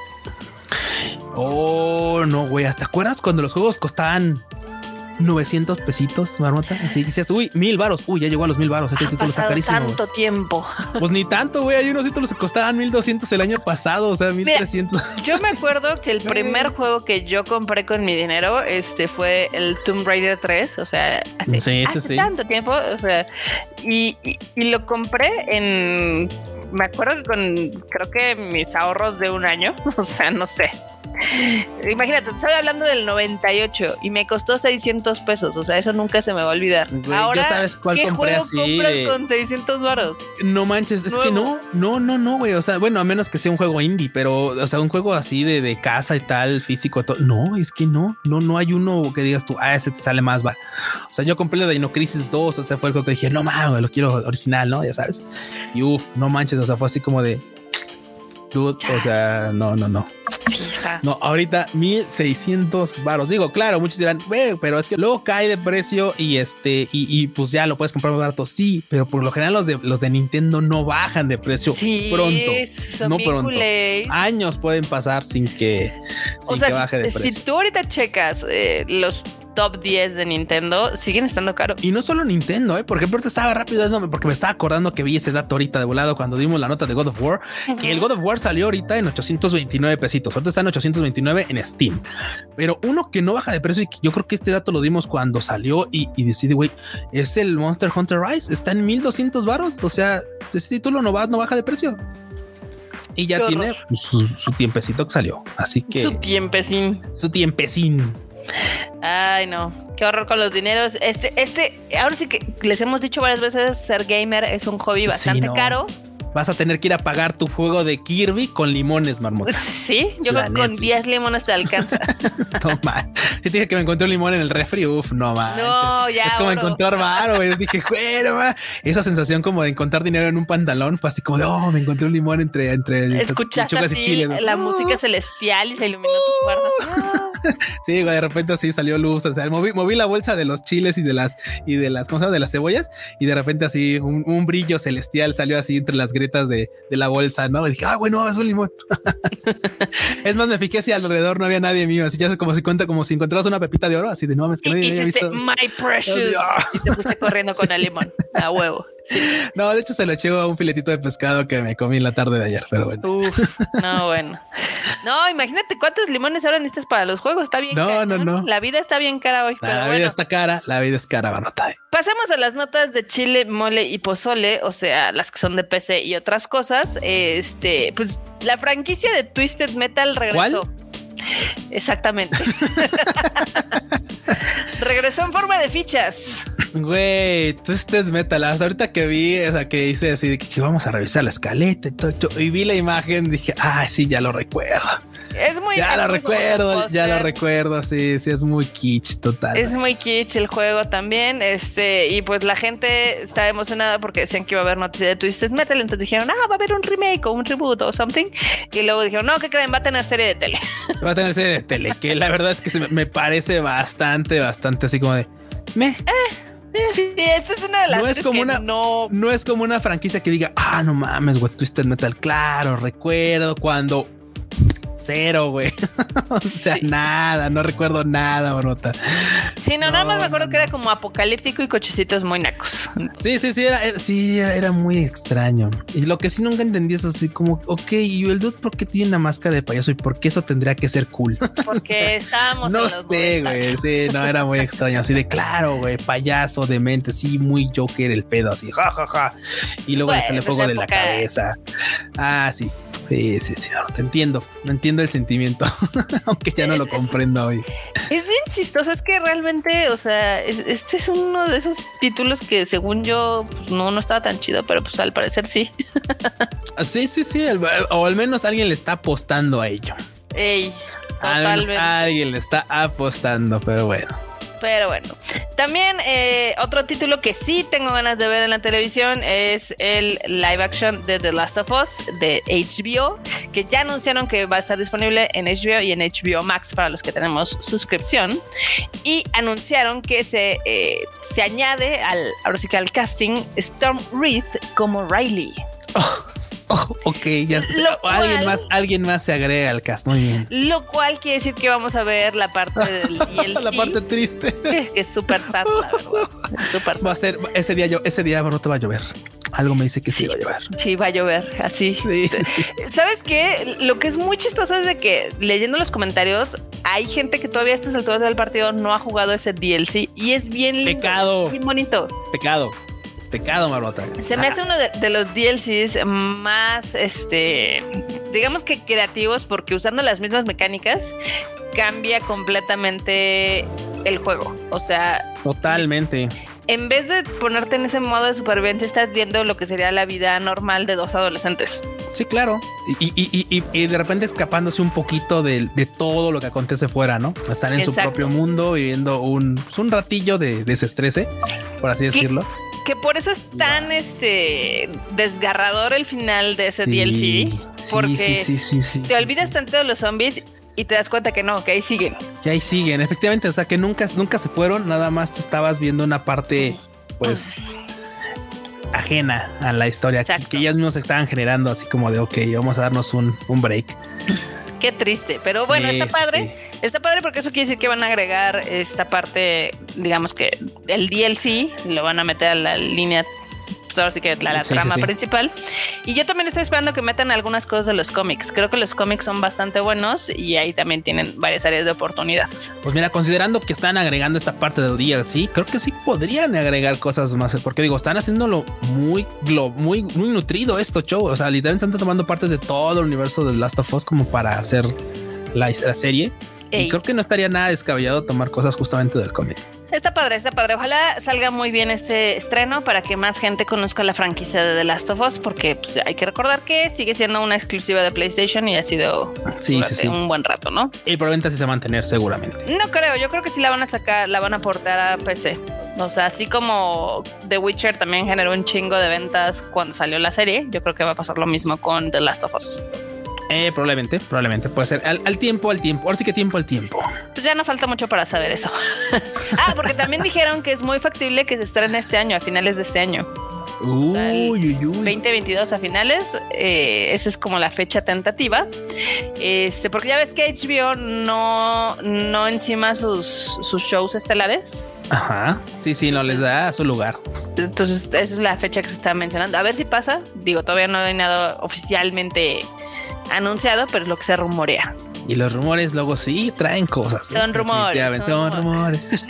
Oh, no, güey. ¿Te acuerdas cuando los juegos costaban 900 pesitos, marmota. Así decías, uy, mil varos. Uy, ya llegó a los mil varos. Este ha título está carísimo. tanto tiempo. Pues ni tanto, güey. Hay unos títulos que costaban 1200 el año pasado, o sea, 1300. yo me acuerdo que el primer juego que yo compré con mi dinero este fue el Tomb Raider 3, o sea, hace, tanto tiempo, o sea, y, y lo compré en me acuerdo que con creo que mis ahorros de un año, o sea, no sé, Imagínate, estoy hablando del 98 y me costó 600 pesos. O sea, eso nunca se me va a olvidar. Ahora, sabes cuál ¿qué compré juego así? compras con 600 varos? No manches, es que no, no, no, no, güey. O sea, bueno, a menos que sea un juego indie, pero, o sea, un juego así de, de casa y tal, físico. Todo. No, es que no, no, no hay uno que digas tú, ah, ese te sale más, va. O sea, yo compré el de Dino Crisis 2, o sea, fue el juego que dije, no mames, lo quiero original, ¿no? Ya sabes. Y uff, no manches, o sea, fue así como de, dude, o sea, no, no, no. No, ahorita 1600 varos. Digo, claro, muchos dirán, pero es que luego cae de precio y este, y, pues ya lo puedes comprar más barato. Sí, pero por lo general los de los de Nintendo no bajan de precio pronto. no pronto. Años pueden pasar sin que, baje de precio. Si tú ahorita checas eh, los top 10 de Nintendo siguen estando caros. Y no solo Nintendo, ¿eh? Por ejemplo, te estaba rápido porque me estaba acordando que vi ese dato ahorita de volado cuando dimos la nota de God of War, que el God of War salió ahorita en 829 pesitos. Ahorita está en 829 en Steam. Pero uno que no baja de precio y yo creo que este dato lo dimos cuando salió y, decide, güey, es el Monster Hunter Rise. Está en 1200 varos. O sea, ese título no, va, no baja de precio y ya tiene su, su, tiempecito que salió. Así que su tiempecín, su tiempecín. Ay, no. Qué horror con los dineros. Este, este, ahora sí que les hemos dicho varias veces, ser gamer es un hobby bastante caro vas a tener que ir a pagar tu juego de Kirby con limones, marmota. Sí, yo creo que con 10 limones te alcanza. Toma. Si te dije que me encontré un limón en el refri, uff, no manches. No, ya. Es como encontrar varo, Yo dije, bueno, esa sensación como de encontrar dinero en un pantalón fue así como de, oh, me encontré un limón entre, entre Escuchaste así y chile, la música celestial y se iluminó tu cuarto. sí, de repente así salió luz. O sea, moví, la bolsa de los chiles y de las, y de las, ¿cómo se llama? De las cebollas. Y de repente así un, un brillo celestial salió así entre las grietas de, la bolsa, ¿no? Y dije, ah, bueno, es un limón. es más, me fijé si alrededor no había nadie mío, así ya como si cuenta, como si encontraras una pepita de oro, así de no mames que nadie había visto. My precious. Ah". Y te fuiste corriendo con el limón a huevo. No, de hecho se lo eché a un filetito de pescado que me comí la tarde de ayer, pero bueno. no, bueno. No, imagínate cuántos limones ahora necesitas para los juegos. Está bien. No, no, no. La vida está bien cara hoy. La vida está cara, la vida es cara, Banota. Pasemos a las notas de chile, mole y pozole, o sea, las que son de PC y otras cosas. Este, pues la franquicia de Twisted Metal regresó. Exactamente. regresó en forma de fichas. Güey, Twisted Metal, hasta ahorita que vi, o sea, que hice así de que, vamos a revisar la escaleta y todo, y vi la imagen, dije, ah, sí, ya lo recuerdo. Es muy Ya lo recuerdo, ya lo recuerdo, sí, sí, es muy kitsch total. Es muy kitsch el juego también, este, y pues la gente está emocionada porque decían que iba a haber noticias de Twisted Metal, entonces dijeron, ah, va a haber un remake o un reboot o something, y luego dijeron, no, ¿qué creen? Va a tener serie de tele. Va a tener serie de tele, que la verdad es que me parece bastante, bastante así como de, me. Eh Sí, esta es una de las no es como una, no... no es como una franquicia que diga, ah, no mames, güey, Twisted Metal. Claro, recuerdo cuando cero, güey. o sea, nada, no recuerdo nada, Brota. Sí, no, nada más me acuerdo que era como apocalíptico y cochecitos muy nacos. Sí, sí, sí, era, sí, era muy extraño. Y lo que sí nunca entendí es así como, ok, ¿y el dude por qué tiene una máscara de payaso y por qué eso tendría que ser cool? Porque estábamos No sé, güey, sí, no, era muy extraño. Así de, claro, güey, payaso, demente, sí, muy Joker el pedo, así, ja, ja, ja. Y luego le sale fuego de la cabeza. Ah, sí. Sí, sí, sí, te entiendo, entiendo el sentimiento, aunque ya no lo comprendo hoy. Es bien chistoso, es que realmente, o sea, este es uno de esos títulos que según yo pues, no, no estaba tan chido, pero pues al parecer sí. sí, sí, sí, o al menos alguien le está apostando a ello. Ey, totalmente. Alguien le está apostando, pero bueno. Pero bueno, también eh, otro título que sí tengo ganas de ver en la televisión es el live action de The Last of Us de HBO, que ya anunciaron que va a estar disponible en HBO y en HBO Max para los que tenemos suscripción. Y anunciaron que se, eh, se añade al, ahora casting Storm Reed como Riley. Oh. Oh, ok, ya. alguien más, alguien más se agrega al cast. Muy bien. Lo cual quiere decir que vamos a ver la parte del DLC. la parte triste. Que es súper sad, la verdad. Va a ser, ese día yo, ese día no te va a llover. Algo me dice que sí, va a llover. Sí, va a llover, así. ¿Sabes qué? Lo que es muy chistoso es de que leyendo los comentarios, hay gente que todavía a estas alturas del partido no ha jugado ese DLC y es bien lindo. Pecado. Bien bonito. Pecado. Pecado, Marmota. Se me hace uno de, los DLCs más, este, digamos que creativos, porque usando las mismas mecánicas cambia completamente el juego. O sea, totalmente. En vez de ponerte en ese modo de supervivencia, estás viendo lo que sería la vida normal de dos adolescentes. Sí, claro. Y, de repente escapándose un poquito de, todo lo que acontece fuera, ¿no? Estar en su propio mundo, viviendo un, pues, un ratillo de desestrese, por así decirlo que por eso es tan este desgarrador el final de ese DLC. porque te olvidas tanto de los zombies y te das cuenta que no, que ahí siguen. Que ahí siguen, efectivamente, o sea, que nunca, nunca se fueron, nada más tú estabas viendo una parte, pues, ajena a la historia, que, que, ellas mismas estaban generando, así como de, ok, vamos a darnos un, un break. Qué triste, pero bueno, está padre. Está padre porque eso quiere decir que van a agregar esta parte, digamos que el DLC, lo van a meter a la línea pues ahora sí que la, trama principal. Y yo también estoy esperando que metan algunas cosas de los cómics. Creo que los cómics son bastante buenos y ahí también tienen varias áreas de oportunidades. Pues mira, considerando que están agregando esta parte del DLC, creo que sí podrían agregar cosas más, porque digo, están haciéndolo muy, muy, muy nutrido esto show. O sea, literalmente están tomando partes de todo el universo de Last of Us como para hacer la, serie. Y creo que no estaría nada descabellado tomar cosas justamente del cómic. Está padre, está padre. Ojalá salga muy bien este estreno para que más gente conozca la franquicia de The Last of Us, porque pues, hay que recordar que sigue siendo una exclusiva de PlayStation y ha sido un buen rato, ¿no? Y probablemente así se va a mantener seguramente. No creo, yo creo que sí la van a sacar, la van a portar a PC. O sea, así como The Witcher también generó un chingo de ventas cuando salió la serie, yo creo que va a pasar lo mismo con The Last of Us. Eh, probablemente, probablemente puede ser al, tiempo, al tiempo. Ahora sí que tiempo al tiempo. Pues ya no falta mucho para saber eso. ah, porque también dijeron que es muy factible que se estrene este año, a finales de este año. Uy, uy, uy. 2022 a finales, eh, esa es como la fecha tentativa. Este, porque ya ves que HBO no, no encima sus, sus shows estelares. Ajá. Sí, sí, no les da su lugar. Entonces, esa es la fecha que se está mencionando. A ver si pasa. Digo, todavía no hay nada oficialmente anunciado, pero es lo que se rumorea. Y los rumores luego sí traen cosas. Son rumores. Son, rumores.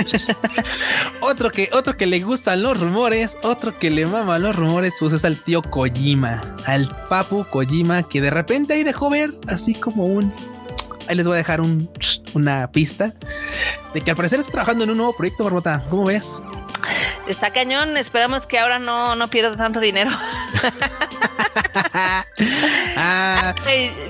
otro, que, otro que le gustan los rumores, otro que le mama los rumores, pues es al tío Kojima, al papu Kojima, que de repente ahí dejó ver así como un... Ahí les voy a dejar un, una pista de que al parecer está trabajando en un nuevo proyecto, Barbota. ¿Cómo ves? Está cañón. Esperamos que ahora no, no pierda tanto dinero. Ah.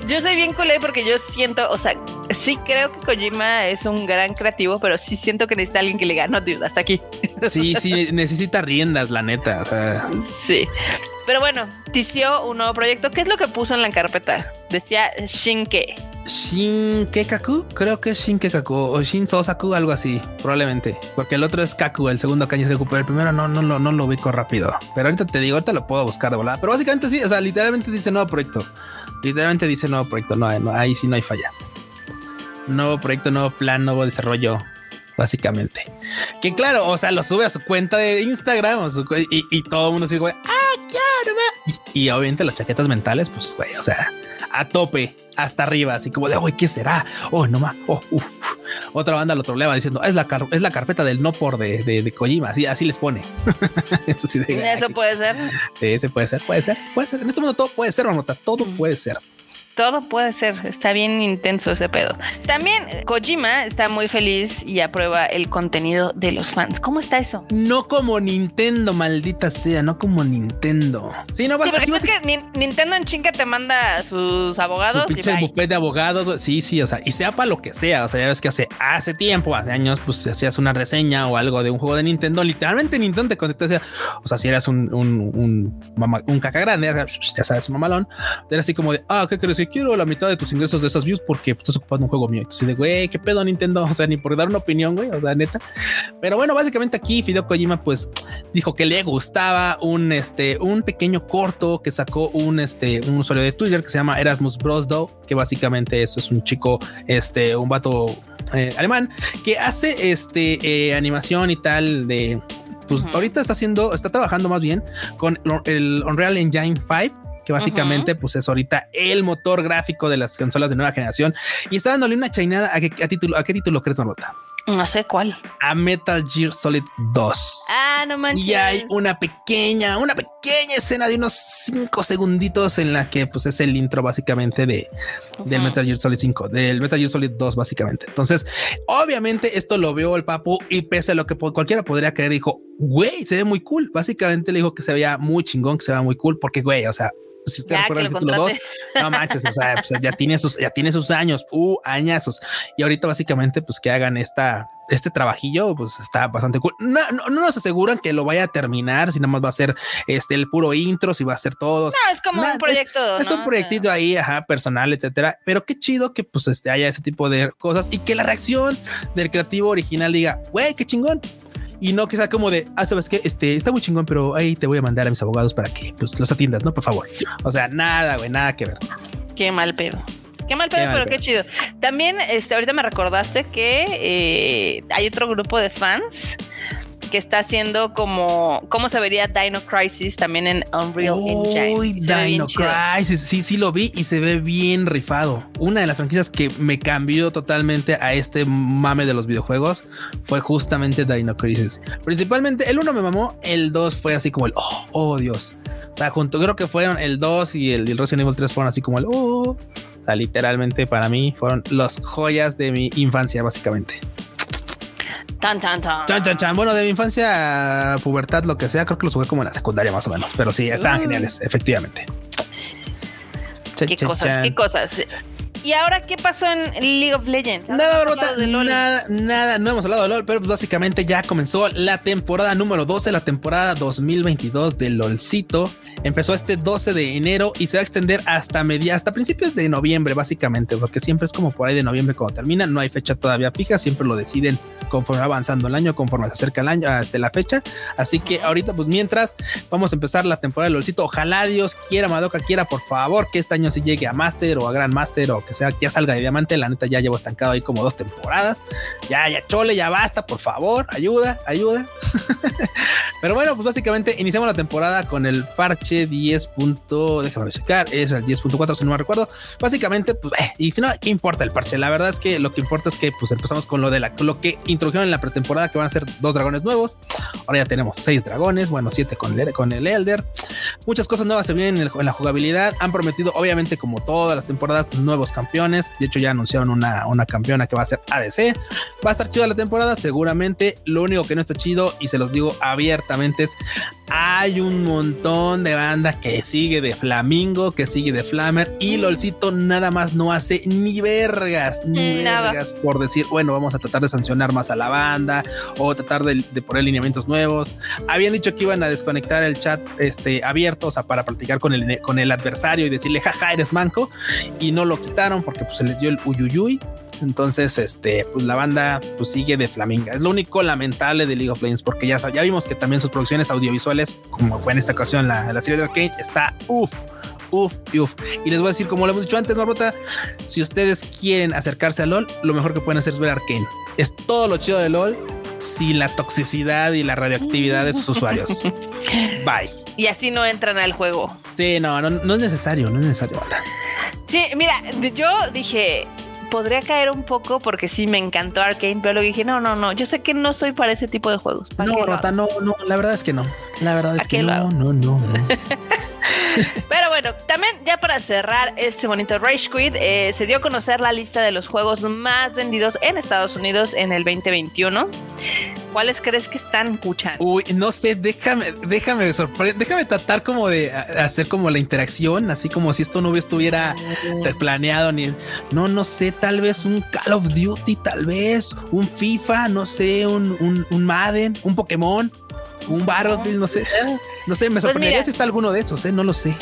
yo soy bien culé porque yo siento, o sea, sí creo que Kojima es un gran creativo, pero sí siento que necesita alguien que le gane, no, hasta aquí. sí, sí, necesita riendas, la neta. Sí. Pero bueno, tició un nuevo proyecto. ¿Qué es lo que puso en la carpeta? Decía Shinke. Shinkekaku, creo que es Shinkekaku o Shin Sosaku, algo así, probablemente, porque el otro es Kaku, el segundo Kaku es Kaku, pero el primero no, no, no, no lo ubico rápido. Pero ahorita te digo, ahorita lo puedo buscar de volada, pero básicamente sí, o sea, literalmente dice nuevo proyecto, literalmente dice nuevo proyecto, no, ahí sí no hay falla. Nuevo proyecto, nuevo plan, nuevo desarrollo, básicamente. Que claro, o sea, lo sube a su cuenta de Instagram y, todo el mundo sigue, ah, claro, y, y obviamente las chaquetas mentales, pues, güey, o sea, a tope hasta arriba, así como de, hoy ¿qué será? Oh, no más. Oh, Otra banda lo trolea diciendo, es la, es la carpeta del no por de, de, Kojima, así, así les pone. Eso puede ser. Sí, puede ser, puede ser, puede ser. En este mundo todo puede ser, Manota, todo puede ser todo puede ser. Está bien intenso ese pedo. También Kojima está muy feliz y aprueba el contenido de los fans. ¿Cómo está eso? No como Nintendo, maldita sea, no como Nintendo. Sí, no sí, porque es que Nintendo en chinga te manda sus abogados. Su pinche bufete de abogados. Sí, sí, o sea, y sea para lo que sea. O sea, ya ves que hace, hace tiempo, hace años, pues hacías una reseña o algo de un juego de Nintendo. Literalmente Nintendo te contesta, o sea, si eras un, un, un, un caca grande, ya sabes, mamalón, era así como de, ah, ¿qué crees? Quiero la mitad de tus ingresos de esas views porque estás ocupando un juego mío. Entonces, de güey, qué pedo Nintendo. O sea, ni por dar una opinión, güey. O sea, neta. Pero bueno, básicamente aquí Fideo Kojima, pues dijo que le gustaba un, este, un pequeño corto que sacó un, este, un usuario de Twitter que se llama Erasmus Brosdo, que básicamente eso es un chico, este, un vato eh, alemán que hace este eh, animación y tal de pues ahorita está haciendo, está trabajando más bien con el Unreal Engine 5 que básicamente pues es ahorita el motor gráfico de las consolas de nueva generación y está dándole una chainada a, qué, título, a qué título crees, Marmota. No sé cuál. A Metal Gear Solid 2. Ah, no manches. Y hay una pequeña, una pequeña escena de unos 5 segunditos en la que pues es el intro básicamente de del Metal Gear Solid 5, del Metal Gear Solid 2 básicamente. Entonces, obviamente esto lo vio el papu y pese a lo que cualquiera podría creer, dijo, güey, se ve muy cool. Básicamente le dijo que se veía muy chingón, que se veía muy cool porque, güey, o sea, si usted recuerda el título 2, no manches, o sea, pues, ya tiene sus, ya tiene sus años, uh, añazos. Y ahorita básicamente, pues que hagan esta, este trabajillo, pues está bastante cool. No, no, nos aseguran que lo vaya a terminar, si nada más va a ser este el puro intro, si va a ser todo. No, es como un proyecto. Es, un proyectito ahí, ajá, personal, etcétera. Pero qué chido que pues este haya ese tipo de cosas y que la reacción del creativo original diga, güey, qué chingón y no que sea como de, ah, sabes que este está muy chingón, pero ahí te voy a mandar a mis abogados para que pues, los atiendas, no, por favor. O sea, nada, güey, nada que ver. Qué mal pedo. Qué mal pedo, pero qué chido. También, este, ahorita me recordaste que eh, hay otro grupo de fans que está haciendo como cómo se vería Dino Crisis también en Unreal Engine. Dino Crisis, sí, sí lo vi y se ve bien rifado. Una de las franquicias que me cambió totalmente a este mame de los videojuegos fue justamente Dino Crisis. Principalmente el uno me mamó, el 2 fue así como el oh, oh Dios. O sea, junto creo que fueron el 2 y el, el Resident Evil 3 fueron así como el oh. O sea, literalmente para mí fueron las joyas de mi infancia, básicamente. Tan, tan, tan. Chan, chan, Bueno, de mi infancia, pubertad, lo que sea, creo que los jugué como en la secundaria más o menos. Pero sí, estaban mm. geniales, efectivamente. Qué cosas, qué cosas. ¿Y ahora qué pasó en League of Legends? Nada, nada, nada, no hemos hablado de LOL, pero básicamente ya comenzó la temporada número 12, la temporada 2022 de LOLcito. Empezó este 12 de enero y se va a extender hasta media, hasta principios de noviembre, básicamente, porque siempre es como por ahí de noviembre cuando termina. No hay fecha todavía fija, siempre lo deciden conforme va avanzando el año, conforme se acerca el año, hasta la fecha. Así que ahorita, pues mientras vamos a empezar la temporada de LOLcito, ojalá Dios quiera, Madoka quiera, por favor, que este año se llegue a Master o a Gran Master o que sea, ya salga de diamante. La neta ya llevo estancado ahí como dos temporadas. Ya, ya, chole, ya basta, por favor, ayuda, ayuda. Pero bueno, pues básicamente iniciamos la temporada con el parche 10. déjame checar, es el 10.4 si no me recuerdo. Básicamente, pues, eh, y si no, ¿qué importa el parche? La verdad es que lo que importa es que pues empezamos con lo de la, lo que introdujeron en la pretemporada, que van a ser dos dragones nuevos. Ahora ya tenemos seis dragones, bueno, siete con el, con el Elder. Muchas cosas nuevas se vienen en, en la jugabilidad. Han prometido, obviamente, como todas las temporadas, nuevos campeones. De hecho, ya anunciaron una, una campeona que va a ser ADC. Va a estar chida la temporada, seguramente. Lo único que no está chido, y se los digo abiertamente, es hay un montón de banda que sigue de Flamingo, que sigue de Flamer y LOLcito nada más no hace ni vergas, ni vergas por decir, bueno, vamos a tratar de sancionar más a la banda o tratar de, poner lineamientos nuevos. Habían dicho que iban a desconectar el chat este, abierto, o sea, para platicar con el, con el adversario y decirle, jaja, eres manco, y no lo quitaron porque pues, se les dio el uyuyuy. Entonces, este, pues la banda pues sigue de Flaminga. Es lo único lamentable de League of Legends, porque ya, ya vimos que también sus producciones audiovisuales, como fue en esta ocasión la, la serie de Arcane, está uff. Uf y uf. Y les voy a decir, como lo hemos dicho antes, Marbota, si ustedes quieren acercarse a LOL, lo mejor que pueden hacer es ver Arcane. Es todo lo chido de LOL sin la toxicidad y la radioactividad de sus usuarios. Bye. Y así no entran al juego. Sí, no, no, no es necesario, no es necesario. Sí, mira, yo dije, podría caer un poco porque sí me encantó Arkane, pero luego dije, no, no, no, yo sé que no soy para ese tipo de juegos. No, Rota, no, no, la verdad es que no. La verdad es que no, no, no, no. Pero bueno, también ya para cerrar este bonito Rage Quit, eh, se dio a conocer la lista de los juegos más vendidos en Estados Unidos en el 2021. ¿Cuáles crees que están escuchando? Uy, no sé, déjame, déjame sorprender, déjame tratar como de hacer como la interacción, así como si esto no estuviera planeado ni no, no sé, tal vez un Call of Duty, tal vez un FIFA, no sé, un, un, un Madden, un Pokémon un Battlefield, no sé. No sé, me pues sorprendería si está alguno de esos, ¿eh? No lo sé.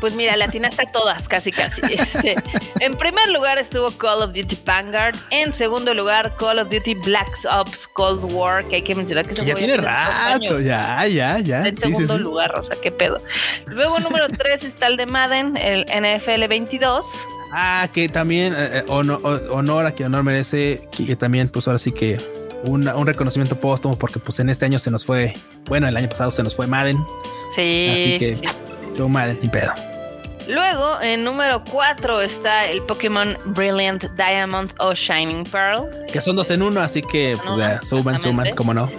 Pues mira, latina está todas, casi, casi. Este, en primer lugar estuvo Call of Duty Vanguard. En segundo lugar, Call of Duty Black Ops Cold War, que hay que mencionar que se Ya tiene rato, ya, ya, ya. En segundo lugar, o sea, qué pedo. Luego, número tres está el de Madden, el NFL 22. Ah, que también eh, eh, honor, a que honor merece, que también, pues ahora sí que un reconocimiento póstumo porque pues en este año se nos fue, bueno, el año pasado se nos fue Madden. Sí. Así que yo Madden ni pedo. Luego, en número 4 está el Pokémon Brilliant Diamond o Shining Pearl. Que son dos en uno, así que pues, ya, suban, suman, como no.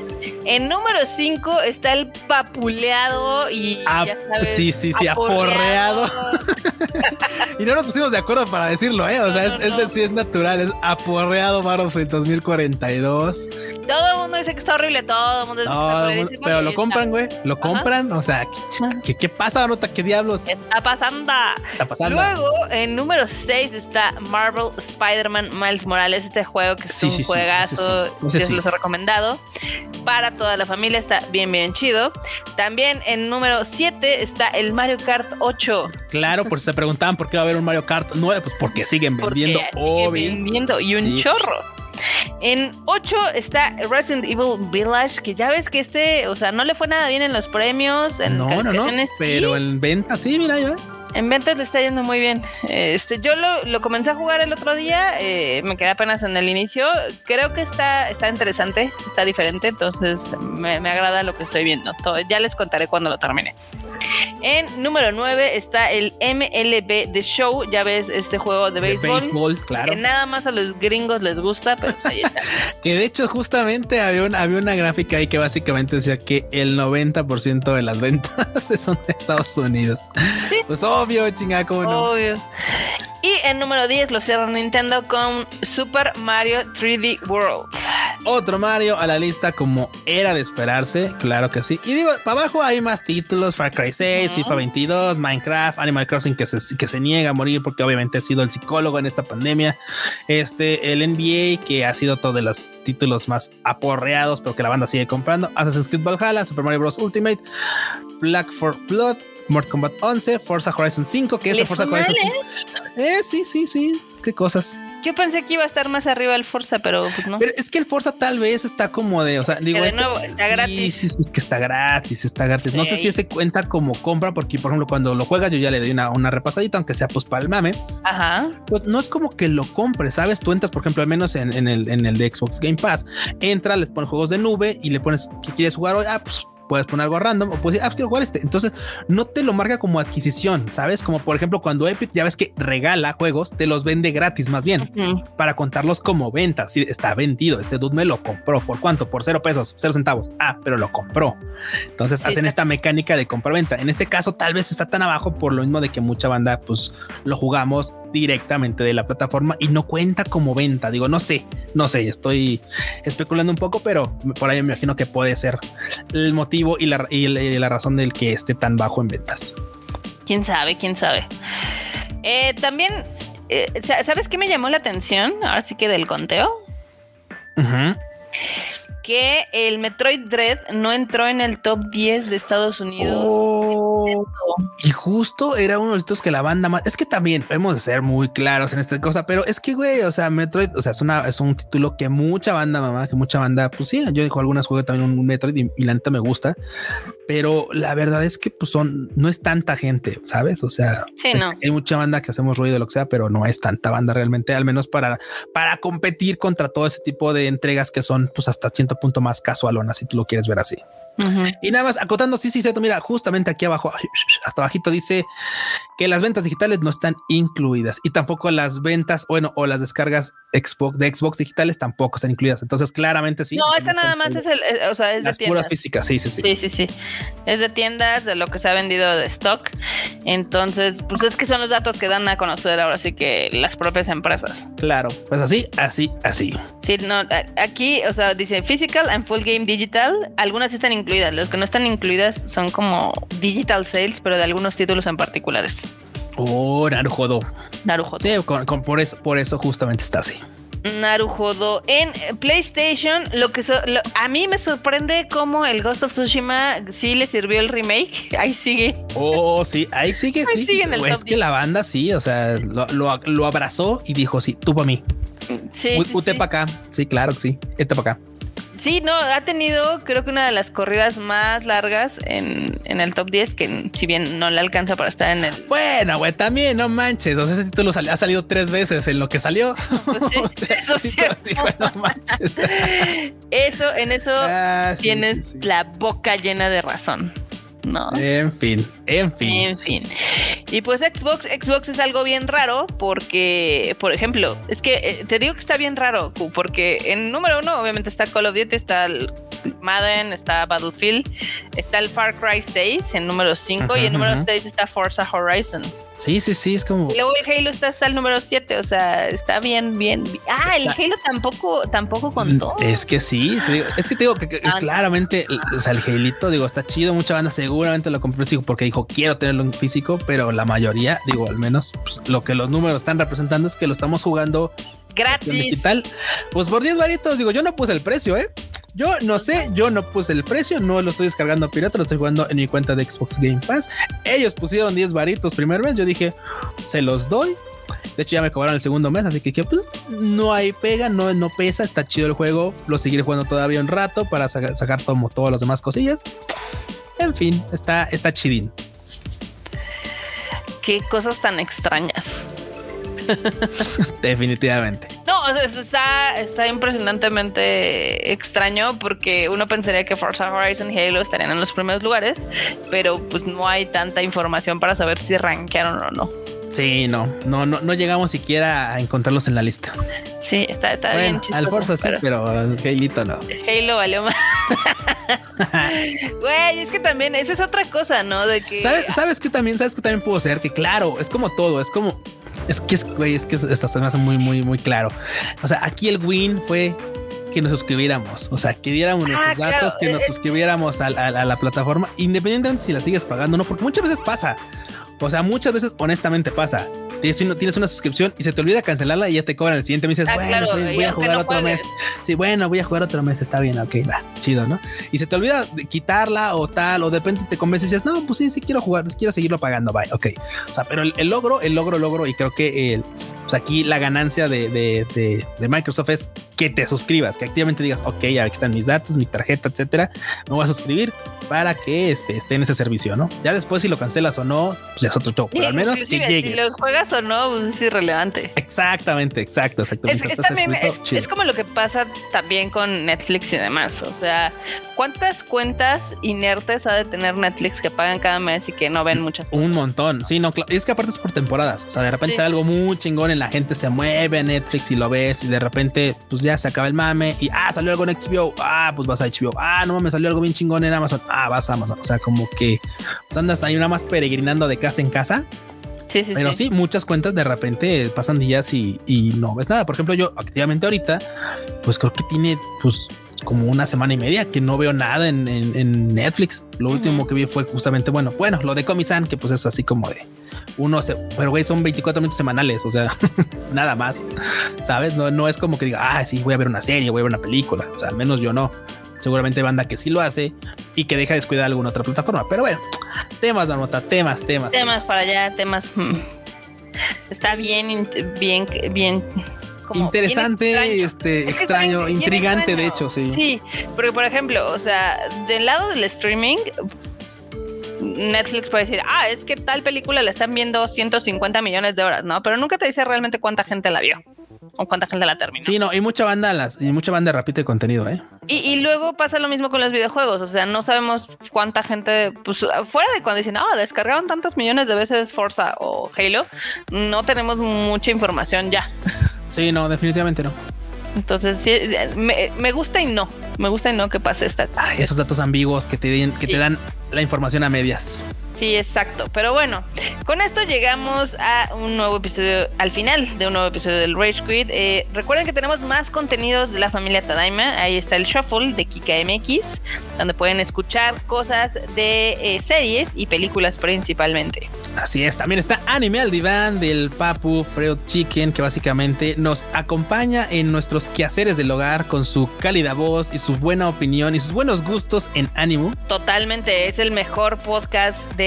En número 5 está el papuleado y ya sabes, sí, sí, sí, aporreado. y no nos pusimos de acuerdo para decirlo, ¿eh? O sea, es, es, es natural, es aporreado Battlefield 2042. Todo el mundo dice que está horrible, todo el mundo dice que está. Pero lo compran, güey, lo compran, o sea, ¿qué, qué pasa, nota? ¿Qué diablos? Está pasando. Está pasando. Luego, en número 6 está Marvel Spider-Man Miles Morales, este juego que es un juegazo, que se los he recomendado. Para toda la familia, está bien, bien chido. También en número 7 está el Mario Kart 8. Claro, por si se preguntaban por qué va a haber un Mario Kart 9, pues porque siguen vendiendo, siguen vendiendo y un chorro. En 8 está Resident Evil Village, que ya ves que este, o sea, no le fue nada bien en los premios, en no, no, no, pero en venta sí, mira, ya. En ventas le está yendo muy bien. Este, yo lo, comencé a jugar el otro día, eh, me quedé apenas en el inicio. Creo que está, está interesante, está diferente, entonces me, agrada lo que estoy viendo. ya les contaré cuando lo termine. En número 9 está el MLB The Show, ya ves este juego de béisbol. claro. Que nada más a los gringos les gusta, pero pues ahí está. que de hecho justamente había, había una gráfica ahí que básicamente decía que el 90% de las ventas son de Estados Unidos. Pues obvio, chingada, ¿cómo no? Obvio. Y en número 10 lo cierra Nintendo con Super Mario 3D World. Otro Mario a la lista como era de esperarse, claro que sí. Y digo, para abajo hay más títulos, Far Cry 6, FIFA 22, Minecraft, Animal Crossing que se, que se niega a morir porque obviamente ha sido el psicólogo en esta pandemia. Este, el NBA que ha sido todos de los títulos más aporreados, pero que la banda sigue comprando. Assassin's Creed Valhalla, Super Mario Bros. Ultimate, Black for Blood, Mortal Kombat 11, Forza Horizon 5, que es Forza Horizon 5. Eh, sí, sí, sí. Qué cosas. Yo pensé que iba a estar más arriba el Forza, pero pues no. Pero es que el Forza tal vez está como de, o sea, digo, de este, nuevo, está gratis. Sí, sí, es que está gratis, está gratis. no sé si ese cuenta como compra, porque por ejemplo, cuando lo juegas, yo ya le doy una, una repasadita, aunque sea pues para el mame. Ajá. Pues no es como que lo compres, ¿sabes? Tú entras, por ejemplo, al menos en, en, el, en el de Xbox Game Pass, entra, les pones juegos de nube y le pones que quieres jugar hoy. Ah, pues puedes poner algo random o puedes decir, ah, quiero jugar este. Entonces no te lo marca como adquisición, ¿sabes? Como por ejemplo cuando Epic ya ves que regala juegos, te los vende gratis más bien para contarlos como ventas. Si está vendido, este dude me lo compró. ¿Por cuánto? Por cero pesos, cero centavos. Ah, pero lo compró. Entonces hacen esta mecánica de compra-venta. En este caso tal vez está tan abajo por lo mismo de que mucha banda pues lo jugamos directamente de la plataforma y no cuenta como venta. Digo, no sé, no sé, estoy especulando un poco, pero por ahí me imagino que puede ser el motivo y la, y la, razón del que esté tan bajo en ventas. Quién sabe, quién sabe. Eh, también, eh, ¿sabes qué me llamó la atención? Ahora sí que del conteo. Que el Metroid Dread no entró en el top 10 de Estados Unidos. Oh. Y justo era uno de estos que la banda más. Es que también hemos de ser muy claros en esta cosa, pero es que, güey, o sea, Metroid, o sea, es, una, es un título que mucha banda, mamá, que mucha banda, pues sí, yo dijo algunas juegos también un Metroid y, y, la neta me gusta, pero la verdad es que pues son, no es tanta gente, ¿sabes? O sea, hay mucha banda que hacemos ruido, lo que sea, pero no es tanta banda realmente, al menos para, para competir contra todo ese tipo de entregas que son pues hasta cierto punto más casualonas, si tú lo quieres ver así. Y nada más acotando, sí, sí, cierto. Mira, justamente aquí abajo, hasta bajito dice que las ventas digitales no están incluidas y tampoco las ventas, bueno, o las descargas Xbox de Xbox digitales tampoco están incluidas. Entonces, claramente sí. No, esta nada más es el, o sea, es las de tiendas. puras físicas. Sí, sí, sí. Sí, sí, sí. Es de tiendas, de lo que se ha vendido de stock. Entonces, pues es que son los datos que dan a conocer ahora sí que las propias empresas. Claro, pues así, así, así. Sí, no, aquí, o sea, dice physical and full game digital. Algunas están incluidas. Los que no están incluidas son como digital sales, pero de algunos títulos en particulares. Oh, Narujodo. Narujodo. Sí, con, por, eso, por eso justamente está así. Narujodo. En PlayStation, lo que a mí me sorprende cómo el Ghost of Tsushima sí le sirvió el remake. Ahí sigue. Oh, sí, ahí sigue. Ahí sigue en el Es que la banda sí, o sea, lo, abrazó y dijo, sí, tú para mí. Sí. sí, para acá. Sí, claro, sí. Este para acá. Sí, no, ha tenido creo que una de las corridas más largas en, el top 10, que si bien no le alcanza para estar en el... Bueno, güey, también, no manches. O ese título ha salido tres veces en lo que salió. Pues eso sí, no manches. eso, en eso ah, tienes la boca llena de razón. ¿no? En fin, en fin. En fin. Y pues Xbox, Xbox es algo bien raro porque, por ejemplo, es que eh, te digo que está bien raro porque en número uno obviamente está Call of Duty, está el Madden, está Battlefield, está el Far Cry 6 en número 5 y en número 6 está Forza Horizon. Sí, sí, sí, es como. Y luego el Halo está hasta el número 7, o sea, está bien, bien. Ah, el Halo tampoco, tampoco contó. Es que sí, es que te digo que, ah, claramente, o sea, el Halo, digo, está chido, mucha banda seguramente lo compró físico porque dijo quiero tenerlo en físico, pero la mayoría, digo, al menos pues, lo que los números están representando es que lo estamos jugando gratis. Digital, pues por 10 varitos, digo, yo no puse el precio, ¿eh? Yo no sé, yo no puse el precio, no lo estoy descargando a pirata, lo estoy jugando en mi cuenta de Xbox Game Pass. Ellos pusieron 10 varitos primer mes, yo dije, se los doy. De hecho, ya me cobraron el segundo mes, así que pues no hay pega, no, no pesa, está chido el juego. Lo seguiré jugando todavía un rato para sacar, como todas las demás cosillas. En fin, está, está chidín. Qué cosas tan extrañas. Definitivamente. No, está, está impresionantemente extraño porque uno pensaría que Forza Horizon y Halo estarían en los primeros lugares, pero pues no hay tanta información para saber si rankearon o no. Sí, no, no, no, no llegamos siquiera a encontrarlos en la lista. Sí, está, está bien chistoso. Al Forza sí, pero Halo no. Halo valió más. Güey, es que también, esa es otra cosa, ¿no? De que. ¿Sabes, ¿Sabes qué también? ¿Sabes qué también puedo ser? Que claro, es como todo, es como es que, es, güey, es que esta se muy, muy, muy claro. O sea, aquí el win fue que nos suscribiéramos, o sea, que diéramos ah, nuestros datos, que nos eh, eh. suscribiéramos a, a, la plataforma, independientemente si la sigues pagando o no, porque muchas veces pasa. O sea, muchas veces honestamente pasa tienes una suscripción y se te olvida cancelarla y ya te cobran el siguiente mes. Dices, ah, bueno, voy a jugar otro mes. Sí, bueno, voy a jugar otro mes. Está bien, ok, va, chido, ¿no? Y se te olvida quitarla o tal, o de repente te convences y dices, no, pues sí, sí quiero jugar, quiero seguirlo pagando, bye, ok. O sea, pero el, logro, el logro, logro, y creo que el, pues aquí la ganancia de, de, de, Microsoft es que te suscribas, que activamente digas, ok, aquí están mis datos, mi tarjeta, etcétera, me voy a suscribir para que este, esté en ese servicio, ¿no? Ya después si lo cancelas o no, pues ya es otro toque, pero al menos que llegue. Si los juegas o no, pues es irrelevante. Exactamente, exacto, exactamente. Es, también, es, como lo que pasa también con Netflix y demás, o sea, ¿cuántas cuentas inertes ha de tener Netflix que pagan cada mes y que no ven muchas cosas? Un montón, sí, no, es que aparte es por temporadas, o sea, de repente algo muy chingón en la gente se mueve a Netflix y lo ves y de repente pues ya se acaba el mame y ah, salió algo en HBO, ah, pues vas a HBO, ah, no me salió algo bien chingón en Amazon, ah, vas a Amazon. O sea, como que pues, andas ahí una más peregrinando de casa en casa. Sí, sí, Pero sí. muchas cuentas de repente pasan días y, y, no ves nada. Por ejemplo, yo activamente ahorita, pues creo que tiene pues como una semana y media que no veo nada en, en, Netflix. Lo último que vi fue justamente, bueno, bueno, lo de Comisan, que pues es así como de uno se, pero güey, son 24 minutos semanales, o sea, nada más, sabes? No, no es como que diga, ah, sí, voy a ver una serie, voy a ver una película, o sea, al menos yo no. Seguramente hay banda que sí lo hace y que deja descuidar alguna otra plataforma. Pero bueno, temas, nota temas, temas. Temas para allá, temas. Hmm. Está bien, bien, bien. Interesante, extraño. este, extraño, intrigante, de hecho, sí. Sí, porque por ejemplo, o sea, del lado del streaming, Netflix puede decir, ah, es que tal película la están viendo 150 millones de horas, ¿no? Pero nunca te dice realmente cuánta gente la vio o cuánta gente la terminó. Sí, no, y mucha banda las, y mucha banda repite contenido, ¿eh? Y, luego pasa lo mismo con los videojuegos, o sea, no sabemos cuánta gente, pues fuera de cuando dicen, ah, descargaron tantos millones de veces Forza o Halo, no tenemos mucha información ya. Sí, no, definitivamente no. Entonces, sí, me, gusta y no. Me gusta y no que pase esta. esos datos ambiguos que te, que te dan la información a medias. Sí, exacto. Pero bueno, con esto llegamos a un nuevo episodio, al final de un nuevo episodio del Rage Quit. Eh, recuerden que tenemos más contenidos de la familia Tadaima. Ahí está el Shuffle de Kika MX, donde pueden escuchar cosas de eh, series y películas principalmente. Así es, también está Anime al Diván del Papu Freud Chicken, que básicamente nos acompaña en nuestros quehaceres del hogar con su cálida voz y su buena opinión y sus buenos gustos en ánimo. Totalmente, es el mejor podcast de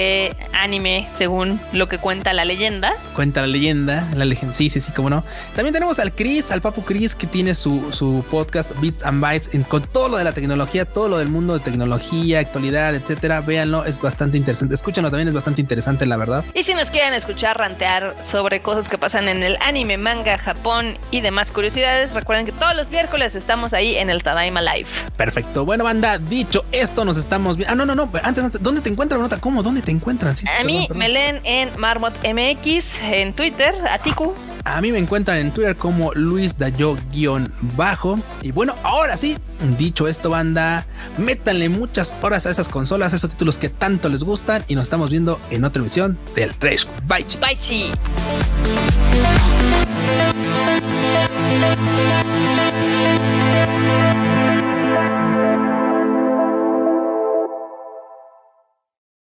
anime, según lo que cuenta la leyenda. Cuenta la leyenda, la leyenda, sí, sí, sí, cómo no. También tenemos al Chris, al Papu Chris, que tiene su, su podcast Bits and Bytes con todo lo de la tecnología, todo lo del mundo de tecnología, actualidad, etcétera. Véanlo, es bastante interesante. Escúchanlo también, es bastante interesante, la verdad. Y si nos quieren escuchar rantear sobre cosas que pasan en el anime, manga, Japón y demás curiosidades, recuerden que todos los miércoles estamos ahí en el Tadaima Live. Perfecto. Bueno, banda, dicho esto, nos estamos viendo. Ah, no, no, no. Antes, antes ¿dónde te encuentras, Nota? ¿Cómo? ¿Dónde te te encuentran? Sí, a mí perdón, me leen en Marmot MX, en Twitter, a Tiku. A mí me encuentran en Twitter como Luis Dayo-bajo. Y bueno, ahora sí, dicho esto, banda, métanle muchas horas a esas consolas, a esos títulos que tanto les gustan. Y nos estamos viendo en otra emisión del Rage. Bye, chi. Bye.